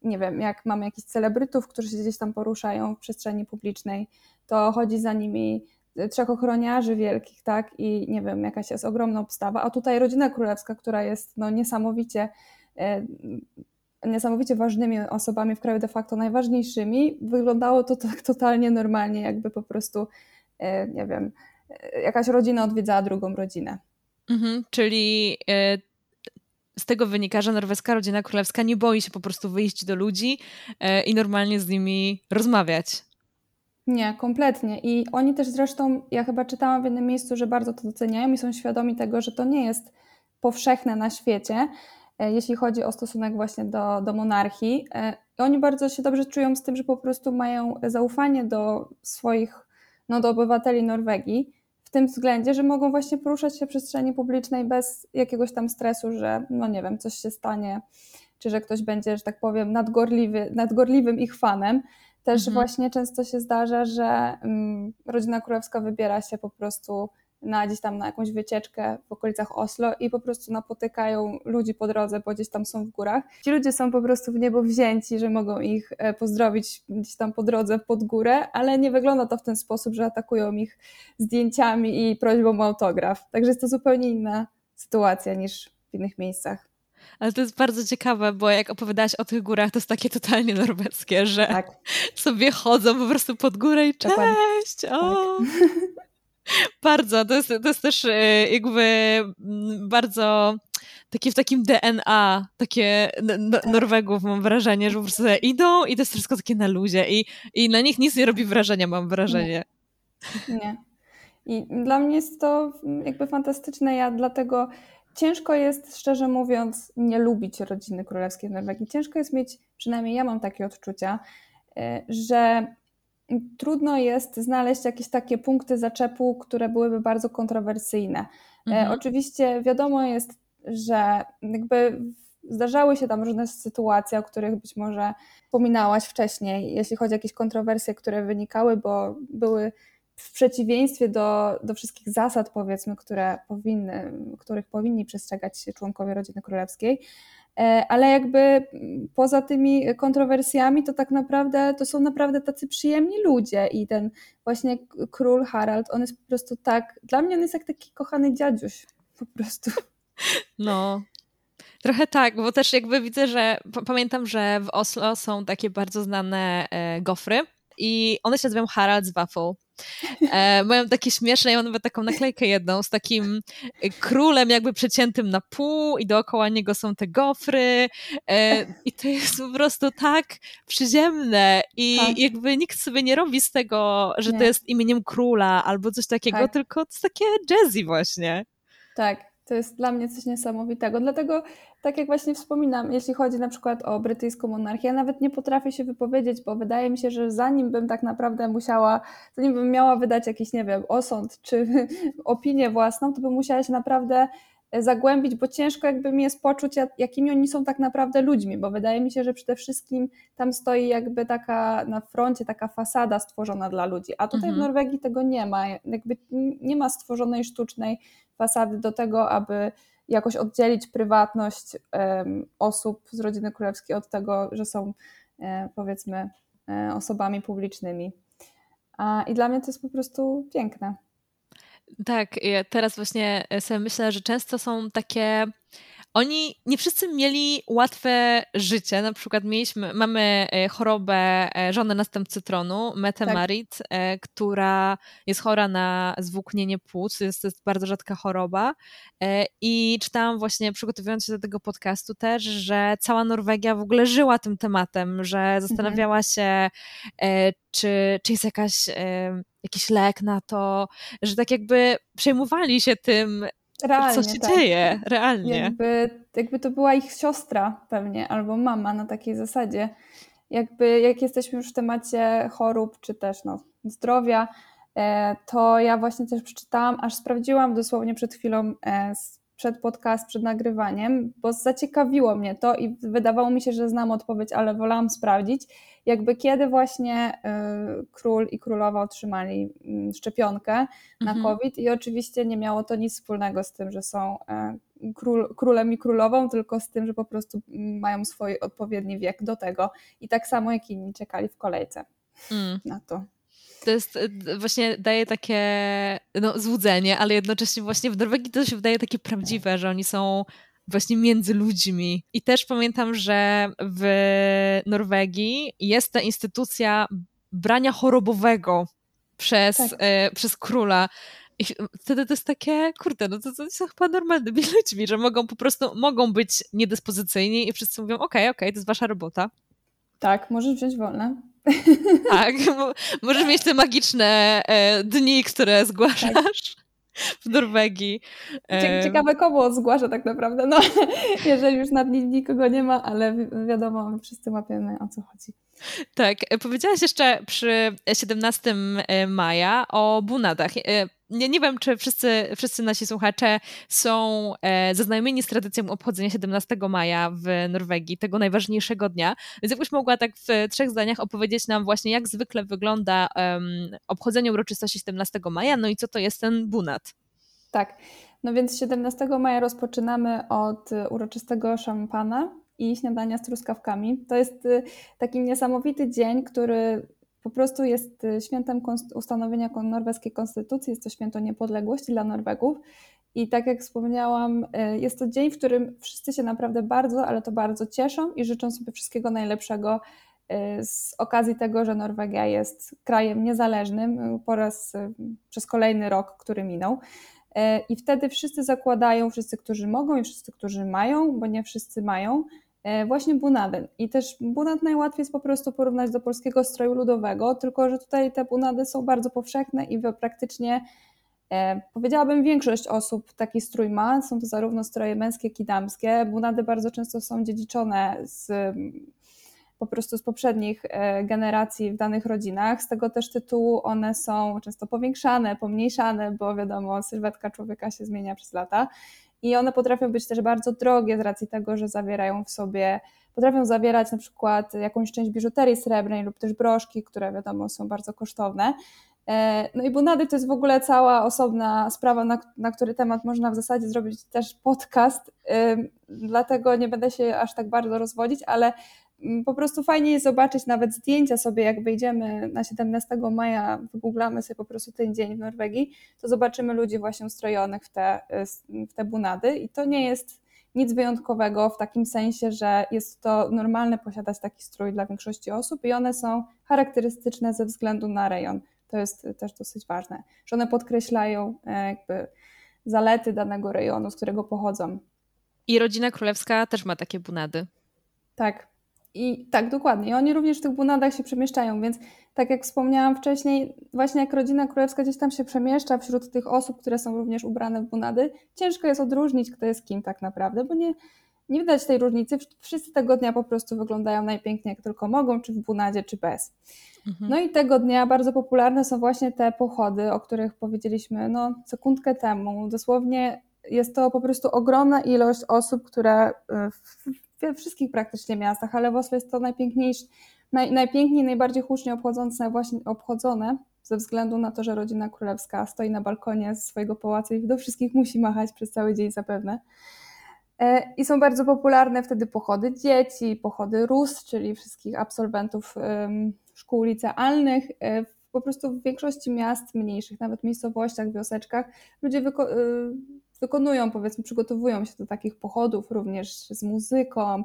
nie wiem, jak mamy jakichś celebrytów, którzy się gdzieś tam poruszają w przestrzeni publicznej, to chodzi za nimi trzech ochroniarzy wielkich, tak, i nie wiem, jakaś jest ogromna obstawa, a tutaj rodzina królewska, która jest no, niesamowicie e, niesamowicie ważnymi osobami w kraju, de facto najważniejszymi, wyglądało to tak totalnie normalnie, jakby po prostu, e, nie wiem, e, jakaś rodzina odwiedzała drugą rodzinę. Mhm, czyli z tego wynika, że norweska rodzina królewska nie boi się po prostu wyjść do ludzi e, i normalnie z nimi rozmawiać. Nie, kompletnie. I oni też zresztą, ja chyba czytałam w jednym miejscu, że bardzo to doceniają i są świadomi tego, że to nie jest powszechne na świecie, e, jeśli chodzi o stosunek właśnie do, do monarchii. E, I oni bardzo się dobrze czują z tym, że po prostu mają zaufanie do swoich, no do obywateli Norwegii tym względzie, że mogą właśnie poruszać się w przestrzeni publicznej bez jakiegoś tam stresu, że no nie wiem, coś się stanie, czy że ktoś będzie, że tak powiem, nadgorliwy, nadgorliwym ich fanem. Też mhm. właśnie często się zdarza, że um, rodzina królewska wybiera się po prostu na gdzieś tam na jakąś wycieczkę w okolicach Oslo i po prostu napotykają ludzi po drodze, bo gdzieś tam są w górach. Ci ludzie są po prostu w niebo wzięci, że mogą ich e, pozdrowić gdzieś tam po drodze pod górę, ale nie wygląda to w ten sposób, że atakują ich zdjęciami i prośbą o autograf. Także jest to zupełnie inna sytuacja niż w innych miejscach. Ale to jest bardzo ciekawe, bo jak opowiadałaś o tych górach, to jest takie totalnie norweskie, że tak. sobie chodzą po prostu pod górę i cześć! O! Tak. Bardzo, to jest, to jest też e, jakby mm, bardzo takie w takim DNA, takie no. Norwegów mam wrażenie, że po prostu idą i to jest wszystko takie na luzie i, i na nich nic nie robi wrażenia, mam wrażenie. Nie. nie. I dla mnie jest to jakby fantastyczne, ja dlatego ciężko jest, szczerze mówiąc, nie lubić rodziny królewskiej w Norwegii. Ciężko jest mieć, przynajmniej ja mam takie odczucia, e, że trudno jest znaleźć jakieś takie punkty zaczepu, które byłyby bardzo kontrowersyjne. E, mhm. Oczywiście wiadomo jest, że jakby zdarzały się tam różne sytuacje, o których być może wspominałaś wcześniej, jeśli chodzi o jakieś kontrowersje, które wynikały, bo były w przeciwieństwie do, do wszystkich zasad, powiedzmy, które powinny, których powinni przestrzegać członkowie rodziny królewskiej. E, ale jakby poza tymi kontrowersjami, to tak naprawdę to są naprawdę tacy przyjemni ludzie i ten właśnie król Harald, on jest po prostu tak, dla mnie on jest jak taki kochany dziadziuś, po prostu. No, Trochę tak, bo też jakby widzę, że pamiętam, że w Oslo są takie bardzo znane e, gofry i one się nazywają Harald's Waffle. E, mają takie śmieszne, ja mam nawet taką naklejkę jedną z takim królem jakby przeciętym na pół i dookoła niego są te gofry e, i to jest po prostu tak przyziemne i tak. jakby nikt sobie nie robi z tego, że nie. to jest imieniem króla albo coś takiego, tak. tylko to jest takie jazzy właśnie. Tak, to jest dla mnie coś niesamowitego. Dlatego, tak jak właśnie wspominam, jeśli chodzi na przykład o brytyjską monarchię, ja nawet nie potrafię się wypowiedzieć, bo wydaje mi się, że zanim bym tak naprawdę musiała, zanim bym miała wydać jakiś, nie wiem, osąd czy opinię własną, to bym musiała się naprawdę zagłębić, bo ciężko jakby mi jest poczuć, jakimi oni są tak naprawdę ludźmi, bo wydaje mi się, że przede wszystkim tam stoi jakby taka na froncie taka fasada stworzona dla ludzi, a tutaj mhm. w Norwegii tego nie ma, jakby nie ma stworzonej sztucznej fasady do tego, aby jakoś oddzielić prywatność osób z rodziny królewskiej od tego, że są e, powiedzmy e, osobami publicznymi. I dla mnie to jest po prostu piękne. Tak, ja teraz właśnie e, sobie myślę, że często są takie oni nie wszyscy mieli łatwe życie. Na przykład mieliśmy, mamy e, chorobę e, żony następcy tronu, Mette tak. Marit, e, która jest chora na zwłóknienie płuc. To jest, to jest bardzo rzadka choroba. I czytałam właśnie, przygotowując się do tego podcastu też, że cała Norwegia w ogóle żyła tym tematem, że mhm. zastanawiała mhm. się, czy, czy jest jakaś, jakiś lek na to, że tak jakby przejmowali się tym, Realnie, co się tak. dzieje, realnie. Jakby, jakby to była ich siostra pewnie, albo mama na takiej zasadzie. Jakby jak jesteśmy już w temacie chorób, czy też no, zdrowia, e, to ja właśnie też przeczytałam, aż sprawdziłam dosłownie przed chwilą e, przed podcast, przed nagrywaniem, bo zaciekawiło mnie to i wydawało mi się, że znam odpowiedź, ale wolałam sprawdzić, jakby kiedy właśnie y, król i królowa otrzymali mm, szczepionkę na mhm. COVID i oczywiście nie miało to nic wspólnego z tym, że są e, król, królem i królową, tylko z tym, że po prostu mają swój odpowiedni wiek do tego i tak samo jak inni czekali w kolejce mm. na to to jest e, właśnie daje takie no, złudzenie, ale jednocześnie właśnie w Norwegii to się wydaje takie prawdziwe, że oni są właśnie między ludźmi. I też pamiętam, że w Norwegii jest ta instytucja brania chorobowego przez, tak. e, przez króla. I wtedy to jest takie, kurde, no to, to są chyba normalnymi ludźmi, że mogą po prostu, mogą być niedyspozycyjni i wszyscy mówią, okej, okay, okej, okay, to jest wasza robota. Tak, możesz wziąć wolne. Tak, możesz mieć te magiczne e, dni, które zgłaszasz. Tak. W Norwegii. Ciekawe, komu zgłasza tak naprawdę. No, jeżeli już nad nim nikogo nie ma, ale wiadomo, wszyscy łapiemy o co chodzi. Tak, powiedziałaś jeszcze przy 17 e, maja o bunadach. E, nie, nie wiem, czy wszyscy, wszyscy nasi słuchacze są e, zaznajomieni z tradycją obchodzenia 17 maja w Norwegii, tego najważniejszego dnia. Więc jakbyś mogła tak w trzech zdaniach opowiedzieć nam właśnie, jak zwykle wygląda obchodzenie uroczystości 17 maja, no i co to jest ten bunat? Tak, no więc 17 maja rozpoczynamy od uroczystego szampana i śniadania z truskawkami. To jest y, taki niesamowity dzień, który po prostu jest y, świętem ustanowienia norweskiej konstytucji, jest to święto niepodległości dla Norwegów. I tak jak wspomniałam, y, jest to dzień, w którym wszyscy się naprawdę bardzo, ale to bardzo cieszą i życzą sobie wszystkiego najlepszego z okazji tego, że Norwegia jest krajem niezależnym po raz przez kolejny rok, który minął. I wtedy wszyscy zakładają, wszyscy, którzy mogą i wszyscy, którzy mają, bo nie wszyscy mają, właśnie bunady. I też bunad najłatwiej jest po prostu porównać do polskiego stroju ludowego, tylko że tutaj te bunady są bardzo powszechne i praktycznie e, powiedziałabym większość osób taki strój ma. Są to zarówno stroje męskie, jak i damskie. Bunady bardzo często są dziedziczone z po prostu z poprzednich e, generacji w danych rodzinach. Z tego też tytułu one są często powiększane, pomniejszane, bo wiadomo, sylwetka człowieka się zmienia przez lata i one potrafią być też bardzo drogie z racji tego, że zawierają w sobie, potrafią zawierać na przykład jakąś część biżuterii srebrnej lub też broszki, które wiadomo są bardzo kosztowne. E, no i bunady to jest w ogóle cała osobna sprawa, na, na który temat można w zasadzie zrobić też podcast, dlatego nie będę się aż tak bardzo rozwodzić, ale po prostu fajnie jest zobaczyć nawet zdjęcia sobie, jak wejdziemy na 17 maja, wygooglamy sobie po prostu ten dzień w Norwegii, to zobaczymy ludzi właśnie ustrojonych w te, w te bunady i to nie jest nic wyjątkowego w takim sensie, że jest to normalne posiadać taki strój dla większości osób i one są charakterystyczne ze względu na rejon. To jest też dosyć ważne, że one podkreślają e, jakby zalety danego rejonu, z którego pochodzą. I rodzina królewska też ma takie bunady. Tak. I tak, dokładnie. I oni również w tych bunadach się przemieszczają, więc tak jak wspomniałam wcześniej, właśnie jak rodzina królewska gdzieś tam się przemieszcza wśród tych osób, które są również ubrane w bunady, ciężko jest odróżnić, kto jest kim tak naprawdę, bo nie, nie widać tej różnicy. Wszyscy tego dnia po prostu wyglądają najpiękniej jak tylko mogą, czy w bunadzie, czy bez. Mhm. No i tego dnia bardzo popularne są właśnie te pochody, o których powiedzieliśmy no, sekundkę temu. Dosłownie jest to po prostu ogromna ilość osób, które y, we wszystkich praktycznie miastach, ale w Oslo jest to najpiękniejsze, naj, najpiękniej, najbardziej hucznie obchodzące, właśnie obchodzone ze względu na to, że rodzina królewska stoi na balkonie swojego pałacu i do wszystkich musi machać przez cały dzień zapewne. E, I są bardzo popularne wtedy pochody dzieci, pochody RUS, czyli wszystkich absolwentów szkół licealnych. E, po prostu w większości miast mniejszych, nawet miejscowościach, wioseczkach, ludzie e, wykonują, powiedzmy, przygotowują się do takich pochodów również z muzyką.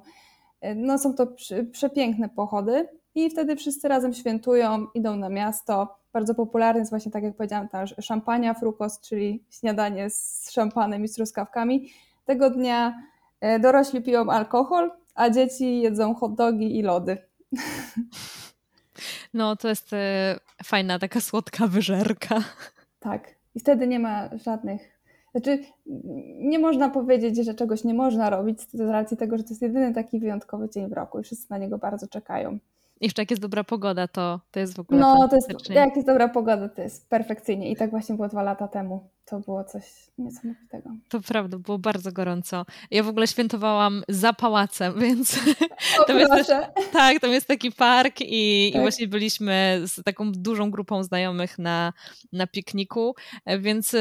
No są to przepiękne pochody i wtedy wszyscy razem świętują, idą na miasto. Bardzo popularny jest właśnie, tak jak powiedziałam, ta szampania frukos, czyli śniadanie z szampanem i z truskawkami. Tego dnia e, dorośli piją alkohol, a dzieci jedzą hot dogi i lody. No, to jest e, fajna, taka słodka wyżerka. Tak. I wtedy nie ma żadnych. Znaczy, nie można powiedzieć, że czegoś nie można robić z racji tego, że to jest jedyny taki wyjątkowy dzień w roku i wszyscy na niego bardzo czekają. Jeszcze jak jest dobra pogoda, to, to jest w ogóle No, to jest, jak jest dobra pogoda, to jest perfekcyjnie. I tak właśnie było dwa lata temu. To było coś niesamowitego. To prawda, było bardzo gorąco. Ja w ogóle świętowałam za pałacem, więc o, tam jest też, tak, tam jest taki park i, tak. i właśnie byliśmy z taką dużą grupą znajomych na, na pikniku, więc y,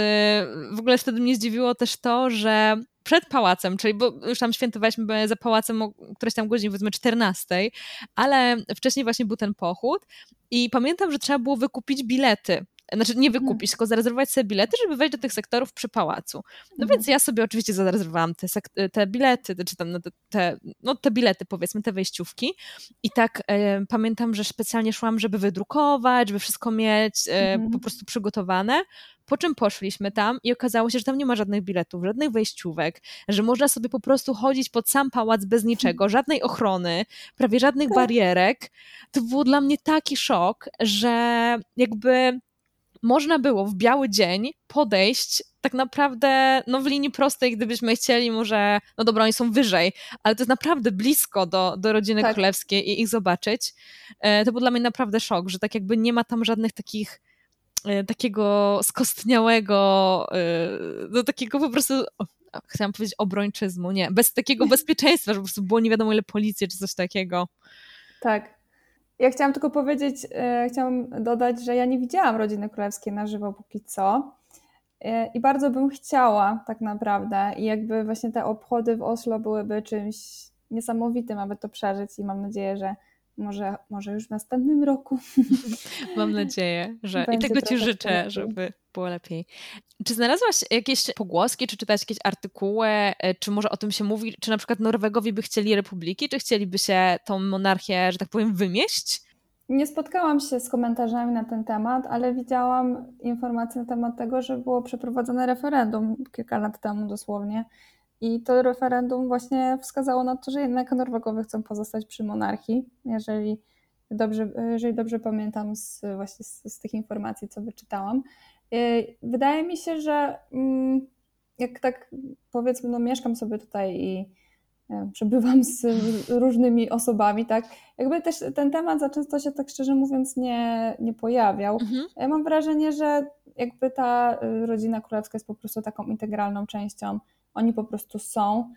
w ogóle wtedy mnie zdziwiło też to, że przed pałacem, czyli bo już tam świętowaliśmy za pałacem o którejś tam godzinie, powiedzmy 14, ale wcześniej właśnie był ten pochód i pamiętam, że trzeba było wykupić bilety znaczy nie wykupić, tylko zarezerwować sobie bilety, żeby wejść do tych sektorów przy pałacu. No mhm. więc ja sobie oczywiście zarezerwowałam te, te bilety, czy tam no te, no te bilety powiedzmy, te wejściówki i tak e, pamiętam, że specjalnie szłam, żeby wydrukować, żeby wszystko mieć e, mhm. po prostu przygotowane. Po czym poszliśmy tam i okazało się, że tam nie ma żadnych biletów, żadnych wejściówek, że można sobie po prostu chodzić pod sam pałac bez niczego, żadnej ochrony, prawie żadnych tak. barierek. To był dla mnie taki szok, że jakby można było w biały dzień podejść tak naprawdę no, w linii prostej, gdybyśmy chcieli, może, no dobra, oni są wyżej, ale to jest naprawdę blisko do, do rodziny tak. królewskiej i ich zobaczyć. E, to był dla mnie naprawdę szok, że tak jakby nie ma tam żadnych takich e, takiego skostniałego, e, do takiego po prostu chciałam powiedzieć obrończyzmu, nie, bez takiego bezpieczeństwa, że po prostu było nie wiadomo ile policji czy coś takiego. Tak, ja chciałam tylko powiedzieć, e, chciałam dodać, że ja nie widziałam rodziny królewskiej na żywo póki co. E, I bardzo bym chciała, tak naprawdę. I jakby właśnie te obchody w Oslo byłyby czymś niesamowitym, aby to przeżyć. I mam nadzieję, że może, może już w następnym roku. Mam nadzieję, że i tego Ci życzę, żeby było lepiej. Czy znalazłaś jakieś pogłoski, czy czytałaś jakieś artykuły, e, czy może o tym się mówi, czy na przykład Norwegowie by chcieli republiki, czy chcieliby się tą monarchię, że tak powiem, wymieść? Nie spotkałam się z komentarzami na ten temat, ale widziałam informacje na temat tego, że było przeprowadzone referendum kilka lat temu dosłownie. I to referendum właśnie wskazało na to, że jednak Norwegowie chcą pozostać przy monarchii, jeżeli dobrze, jeżeli dobrze pamiętam z, właśnie z, z tych informacji, co wyczytałam. Y, wydaje mi się, że mm, jak tak powiedzmy, no mieszkam sobie tutaj i przebywam z różnymi osobami, tak, jakby też ten temat za często się tak szczerze mówiąc nie, nie pojawiał. Mhm. Ja mam wrażenie, że jakby ta y, rodzina królewska jest po prostu taką integralną częścią, oni po prostu są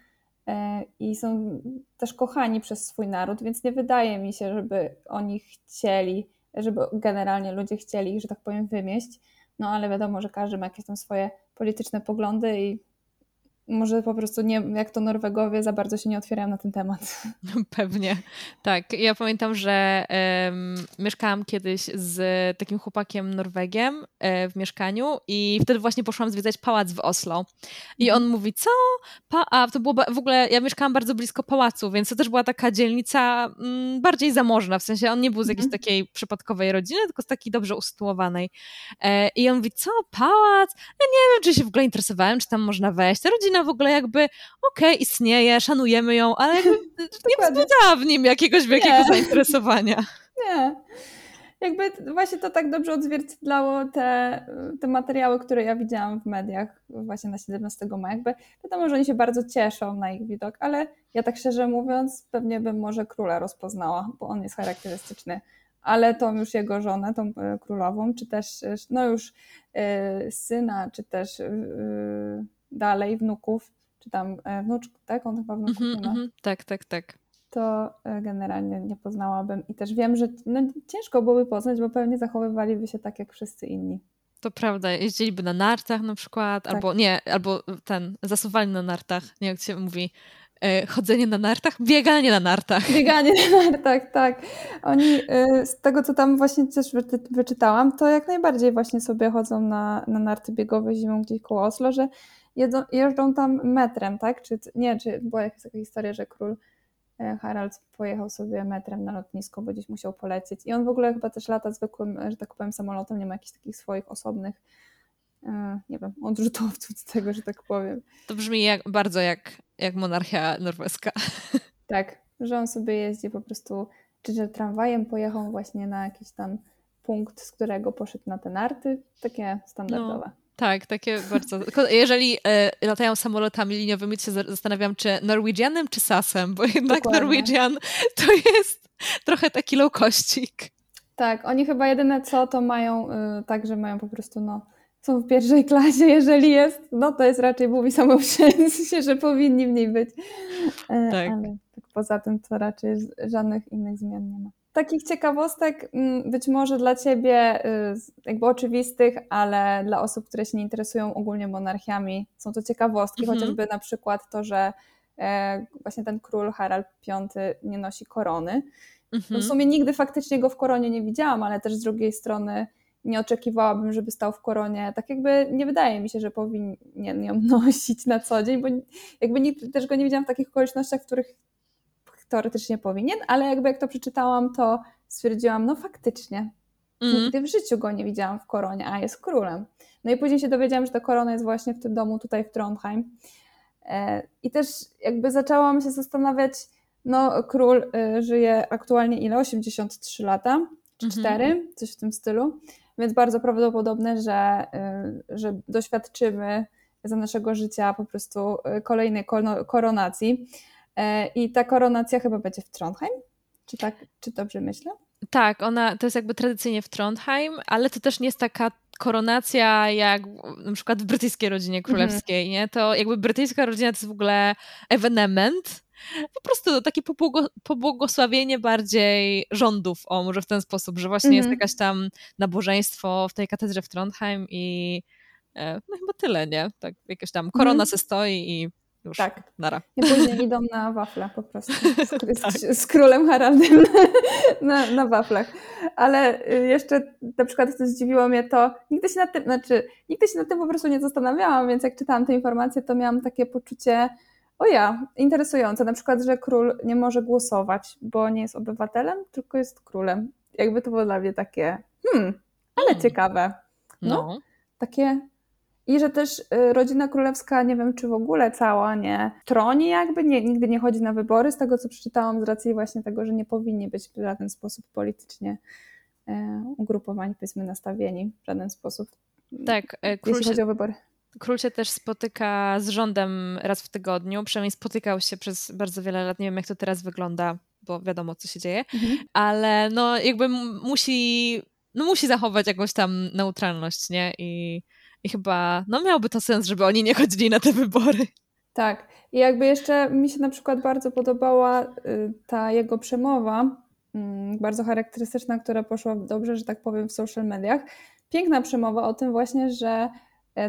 y, i są też kochani przez swój naród, więc nie wydaje mi się, żeby oni chcieli, żeby generalnie ludzie chcieli ich, że tak powiem, wymieść. No ale wiadomo, że każdy ma jakieś tam swoje polityczne poglądy i może po prostu nie, jak to Norwegowie za bardzo się nie otwierają na ten temat. Pewnie. Tak. Ja pamiętam, że um, mieszkałam kiedyś z takim chłopakiem Norwegiem e, w mieszkaniu i wtedy właśnie poszłam zwiedzać pałac w Oslo. I on mówi, co? Pa a to było w ogóle, ja mieszkałam bardzo blisko pałacu, więc to też była taka dzielnica m, mm, bardziej zamożna, w sensie on nie był z jakiejś mhm. takiej przypadkowej rodziny, tylko z takiej dobrze usytuowanej. E, I on mówi, co? Pałac? Ja nie wiem, czy się w ogóle interesowałem, czy tam można wejść. Ta rodzina w ogóle jakby, okej, okay, istnieje, szanujemy ją, ale nie wzbudzała w nim jakiegoś wielkiego nie. zainteresowania. Nie. Jakby właśnie to tak dobrze odzwierciedlało te, te materiały, które ja widziałam w mediach właśnie na 17 maja. Jakby wiadomo, że oni się bardzo cieszą na ich widok, ale ja tak szczerze mówiąc, pewnie bym może króla rozpoznała, bo on jest charakterystyczny ale tą już jego żonę, tą e, królową, czy też e, no już y, syna, czy też dalej wnuków, czy tam wnuczk, tak? On chyba wnuczków mm -hmm, ma. Mm -hmm. Tak, tak, tak. To generalnie nie poznałabym i też wiem, że no, ciężko byłoby poznać, bo pewnie zachowywaliby się tak jak wszyscy inni. To prawda, jeździliby na nartach na przykład, tak. albo nie, albo ten, zasuwali na nartach, nie jak się mówi, E, chodzenie na nartach, bieganie na nartach. Bieganie na nartach, tak. Oni e, z tego, co tam właśnie też wyczytałam, to jak najbardziej właśnie sobie chodzą na, na narty biegowe zimą gdzieś koło Oslo, że jedzą, jeżdżą tam metrem, tak? Czy, nie, czy była jakaś taka historia, że król e, Harald pojechał sobie metrem na lotnisko, bo gdzieś musiał polecieć. I on w ogóle chyba też lata zwykłym, że tak powiem, samolotem, nie ma jakichś takich swoich osobnych nie wiem, odrzutowców z tego, że tak powiem. To brzmi jak, bardzo jak, jak monarchia norweska. Tak, że on sobie jeździ po prostu, czy że tramwajem pojechał właśnie na jakiś tam punkt, z którego poszedł na te narty, takie standardowe. No. Tak, takie bardzo. Jeżeli e, latają samolotami liniowymi, to się zastanawiam, czy Norwegianem, czy SAS-em, bo jednak Dokładnie. Norwegian to jest trochę taki low cościk. Tak, oni chyba jedyne co, to mają y, tak, że mają po prostu no są w pierwszej klasie, jeżeli jest, no to jest raczej mówi samo się, że powinni w niej być. E, tak. Ale tak poza tym to raczej żadnych innych zmian nie ma. Takich ciekawostek mm, być może dla Ciebie y, jakby oczywistych, ale dla osób, które się nie interesują ogólnie monarchiami, są to ciekawostki, mhm. chociażby na przykład to, że e, właśnie ten król Harald V nie nosi korony. No w mhm. sumie nigdy faktycznie go w koronie nie widziałam, ale też z drugiej strony nie oczekiwałabym, żeby stał w koronie. Tak jakby nie wydaje mi się, że powinien ją nosić na co dzień, bo jakby nie, też go nie widziałam w takich okolicznościach, w których teoretycznie powinien, ale jakby jak to przeczytałam, to stwierdziłam, no faktycznie, mm. nigdy w życiu go nie widziałam w koronie, a jest królem. No i później się dowiedziałam, że ta korona jest właśnie w tym domu tutaj w Trondheim. E, I też jakby zaczęłam się zastanawiać, no król y, żyje aktualnie ile? 83 lata, czy 4, mm -hmm. coś w tym stylu. Więc bardzo prawdopodobne, że, y, że doświadczymy za naszego życia po prostu y, kolejnej koronacji. E, I ta koronacja chyba będzie w Trondheim? Czy, tak, czy dobrze myślę? Tak, ona to jest jakby tradycyjnie w Trondheim, ale to też nie jest taka koronacja jak na przykład w brytyjskiej rodzinie królewskiej, mm. nie? To jakby brytyjska rodzina to jest w ogóle ewenement, po prostu takie pobłogosławienie bardziej rządów, o może w ten sposób, że właśnie mm -hmm. jest mhm. jakaś tam nabożeństwo w tej katedrze w Trondheim i e, no chyba tyle, nie? Tak, jakaś tam korona mm -hmm. se stoi i już, tak. nara. I później idą na wafle po prostu z, tak. z królem Haraldem na, na waflach. Ale y, jeszcze na przykład co zdziwiło mnie to, nigdy się nad tym, znaczy nigdy się nad tym po prostu nie zastanawiałam, więc jak czytałam te informacje, to miałam takie poczucie, o ja, interesujące. Na przykład, że król nie może głosować, bo nie jest obywatelem, tylko jest królem. Jakby to było dla mnie takie, hmm, ale hmm. ciekawe. No, no, takie. I że też y, rodzina królewska, nie wiem czy w ogóle cała, nie troni jakby, nie, nigdy nie chodzi na wybory, z tego co przeczytałam, z racji właśnie tego, że nie powinni być w żaden sposób politycznie e, ugrupowani, powiedzmy nastawieni w żaden sposób. Tak, e, król jeśli chodzi o wybory. Król się też spotyka z rządem raz w tygodniu, przynajmniej spotykał się przez bardzo wiele lat. Nie wiem, jak to teraz wygląda, bo wiadomo, co się dzieje, mhm. ale no jakby musi, no musi zachować jakąś tam neutralność, nie? I, I chyba, no miałby to sens, żeby oni nie chodzili na te wybory. Tak. I jakby jeszcze mi się na przykład bardzo podobała y, ta jego przemowa, mm, bardzo charakterystyczna, która poszła dobrze, że tak powiem, w social mediach. Piękna przemowa o tym właśnie, że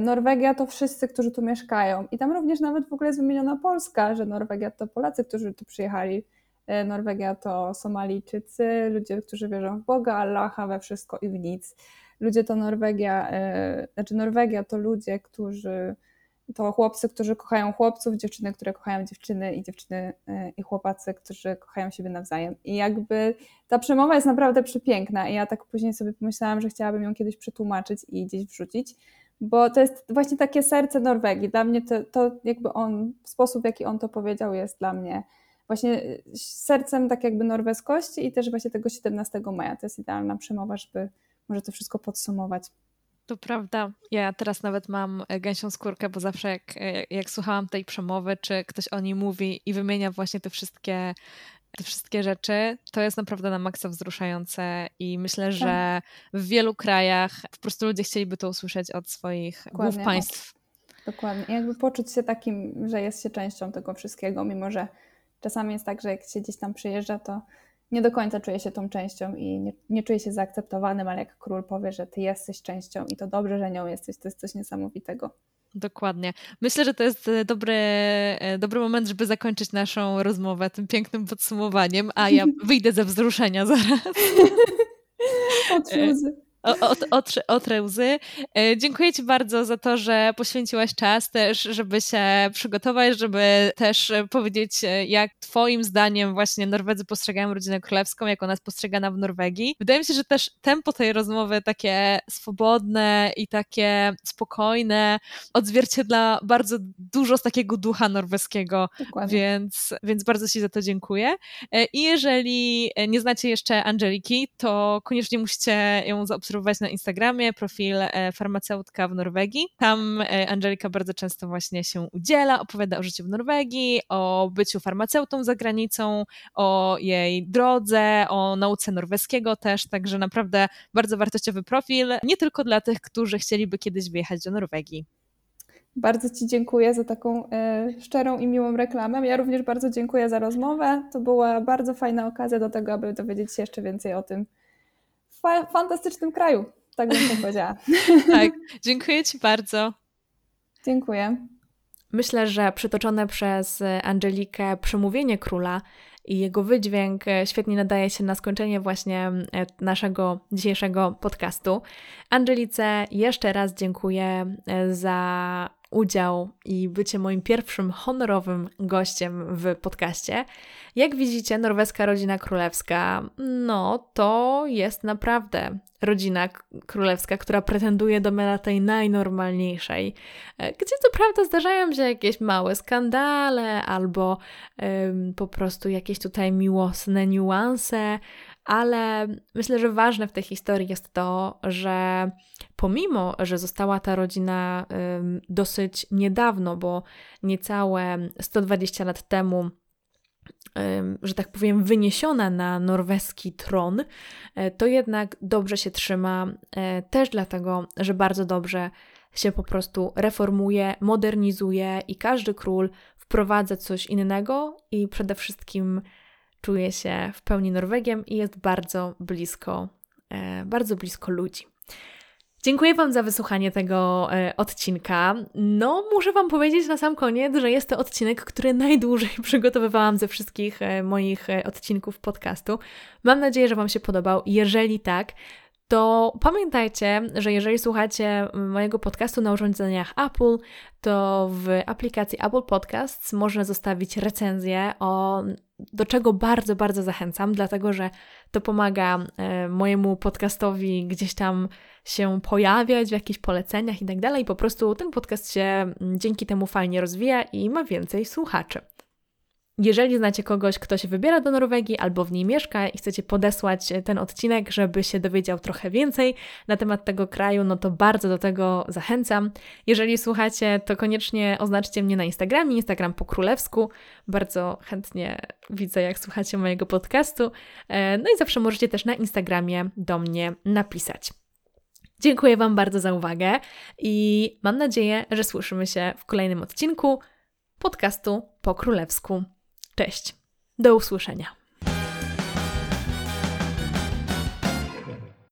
Norwegia to wszyscy, którzy tu mieszkają. I tam również nawet w ogóle jest wymieniona Polska, że Norwegia to Polacy, którzy tu przyjechali. E, Norwegia to Somalijczycy, ludzie, którzy wierzą w Boga, Allaha, we wszystko i w nic. Ludzie to Norwegia, znaczy Norwegia to ludzie, którzy to chłopcy, którzy kochają chłopców, dziewczyny, które kochają dziewczyny i dziewczyny i chłopacy, którzy kochają siebie nawzajem. I jakby ta przemowa jest naprawdę przepiękna i ja tak później sobie pomyślałam, że chciałabym ją kiedyś przetłumaczyć i gdzieś wrzucić, bo to jest właśnie takie serce Norwegii. Dla mnie to, to jakby on, sposób w jaki on to powiedział jest dla mnie właśnie sercem tak jakby norweskości i też właśnie tego 17 maja. To jest idealna przemowa, żeby może to wszystko podsumować. To prawda. Ja teraz nawet mam e, gęsią skórkę, bo zawsze jak, e, jak słuchałam tej przemowy, czy ktoś o niej mówi i wymienia właśnie te wszystkie, te wszystkie rzeczy, to jest naprawdę na maksa wzruszające i myślę, tak. że w wielu krajach po prostu ludzie chcieliby to usłyszeć od swoich Dokładnie. głów państw. Dokładnie. I jakby poczuć się takim, że jest się częścią tego wszystkiego, mimo że czasami jest tak, że jak się gdzieś tam przyjeżdża, to nie do końca czuje się tą częścią i nie, nie czuje się zaakceptowanym, ale jak król powie, że ty jesteś częścią i to dobrze, że nią jesteś, to jest coś niesamowitego. Dokładnie. Myślę, że to jest e, dobry, e, dobry moment, żeby zakończyć naszą rozmowę tym pięknym podsumowaniem, a ja wyjdę ze wzruszenia zaraz. Od otrze, otrę łzy. E, dziękuję Ci bardzo za to, że poświęciłaś czas też, żeby się przygotować, żeby też powiedzieć, e, jak Twoim zdaniem właśnie Norwedzy postrzegają rodzinę królewską, jak ona jest postrzegana w Norwegii. Wydaje mi się, że też tempo tej rozmowy takie swobodne i takie spokojne odzwierciedla bardzo dużo z takiego ducha norweskiego, więc, więc bardzo Ci za to dziękuję. E, I jeżeli nie znacie jeszcze Angeliki, to koniecznie musicie ją zaobserwować zaobserwować na Instagramie profil e, farmaceutka w Norwegii. Tam e, Angelika bardzo często właśnie się udziela, opowiada o życiu w Norwegii, o byciu farmaceutą za granicą, o jej drodze, o nauce norweskiego też, także naprawdę bardzo wartościowy profil, nie tylko dla tych, którzy chcieliby kiedyś wyjechać do Norwegii. Bardzo Ci dziękuję za taką e, szczerą i miłą reklamę. Ja również bardzo dziękuję za rozmowę. To była bardzo fajna okazja do tego, aby dowiedzieć się jeszcze więcej o tym, fa fantastycznym kraju, tak bym to powiedziała. tak, dziękuję Ci bardzo. Dziękuję. Myślę, że przytoczone przez Angelikę przemówienie króla i jego wydźwięk świetnie nadaje się na skończenie właśnie e, naszego dzisiejszego podcastu. Angelice jeszcze raz dziękuję e, za udział i bycie moim pierwszym honorowym gościem w podcaście. Jak widzicie, norweska rodzina królewska, no to jest naprawdę rodzina królewska, która pretenduje do mela tej najnormalniejszej, e, gdzie co prawda zdarzają się jakieś małe skandale albo ym, po prostu jakieś tutaj miłosne niuanse, ale myślę, że ważne w tej historii jest to, że pomimo, że została ta rodzina ym, dosyć niedawno, bo niecałe 120 lat temu że tak powiem, wyniesiona na norweski tron, e, to jednak dobrze się trzyma, e, też dlatego, że bardzo dobrze się po prostu reformuje, modernizuje i każdy król wprowadza coś innego i przede wszystkim czuje się w pełni Norwegiem i jest bardzo blisko, e, bardzo blisko ludzi. Dziękuję Wam za wysłuchanie tego e, odcinka. No, muszę Wam powiedzieć na sam koniec, że jest to odcinek, który najdłużej przygotowywałam ze wszystkich e, moich e, odcinków podcastu. Mam nadzieję, że Wam się podobał. Jeżeli tak, to pamiętajcie, że jeżeli słuchacie mojego podcastu na urządzeniach Apple, to w aplikacji Apple Podcasts można zostawić recenzję, o, do czego bardzo, bardzo zachęcam, dlatego że to pomaga e, mojemu podcastowi gdzieś tam się pojawiać w jakichś poleceniach i tak dalej. Po prostu ten podcast się dzięki temu fajnie rozwija i ma więcej słuchaczy. Jeżeli znacie kogoś, kto się wybiera do Norwegii albo w niej mieszka i chcecie podesłać ten odcinek, żeby się dowiedział trochę więcej na temat tego kraju, no to bardzo do tego zachęcam. Jeżeli słuchacie, to koniecznie oznaczcie mnie na Instagramie, Instagram po królewsku. Bardzo chętnie widzę, jak słuchacie mojego podcastu. E, no i zawsze możecie też na Instagramie do mnie napisać. Dziękuję Wam bardzo za uwagę i mam nadzieję, że słyszymy się w kolejnym odcinku podcastu po królewsku. Cześć, do usłyszenia.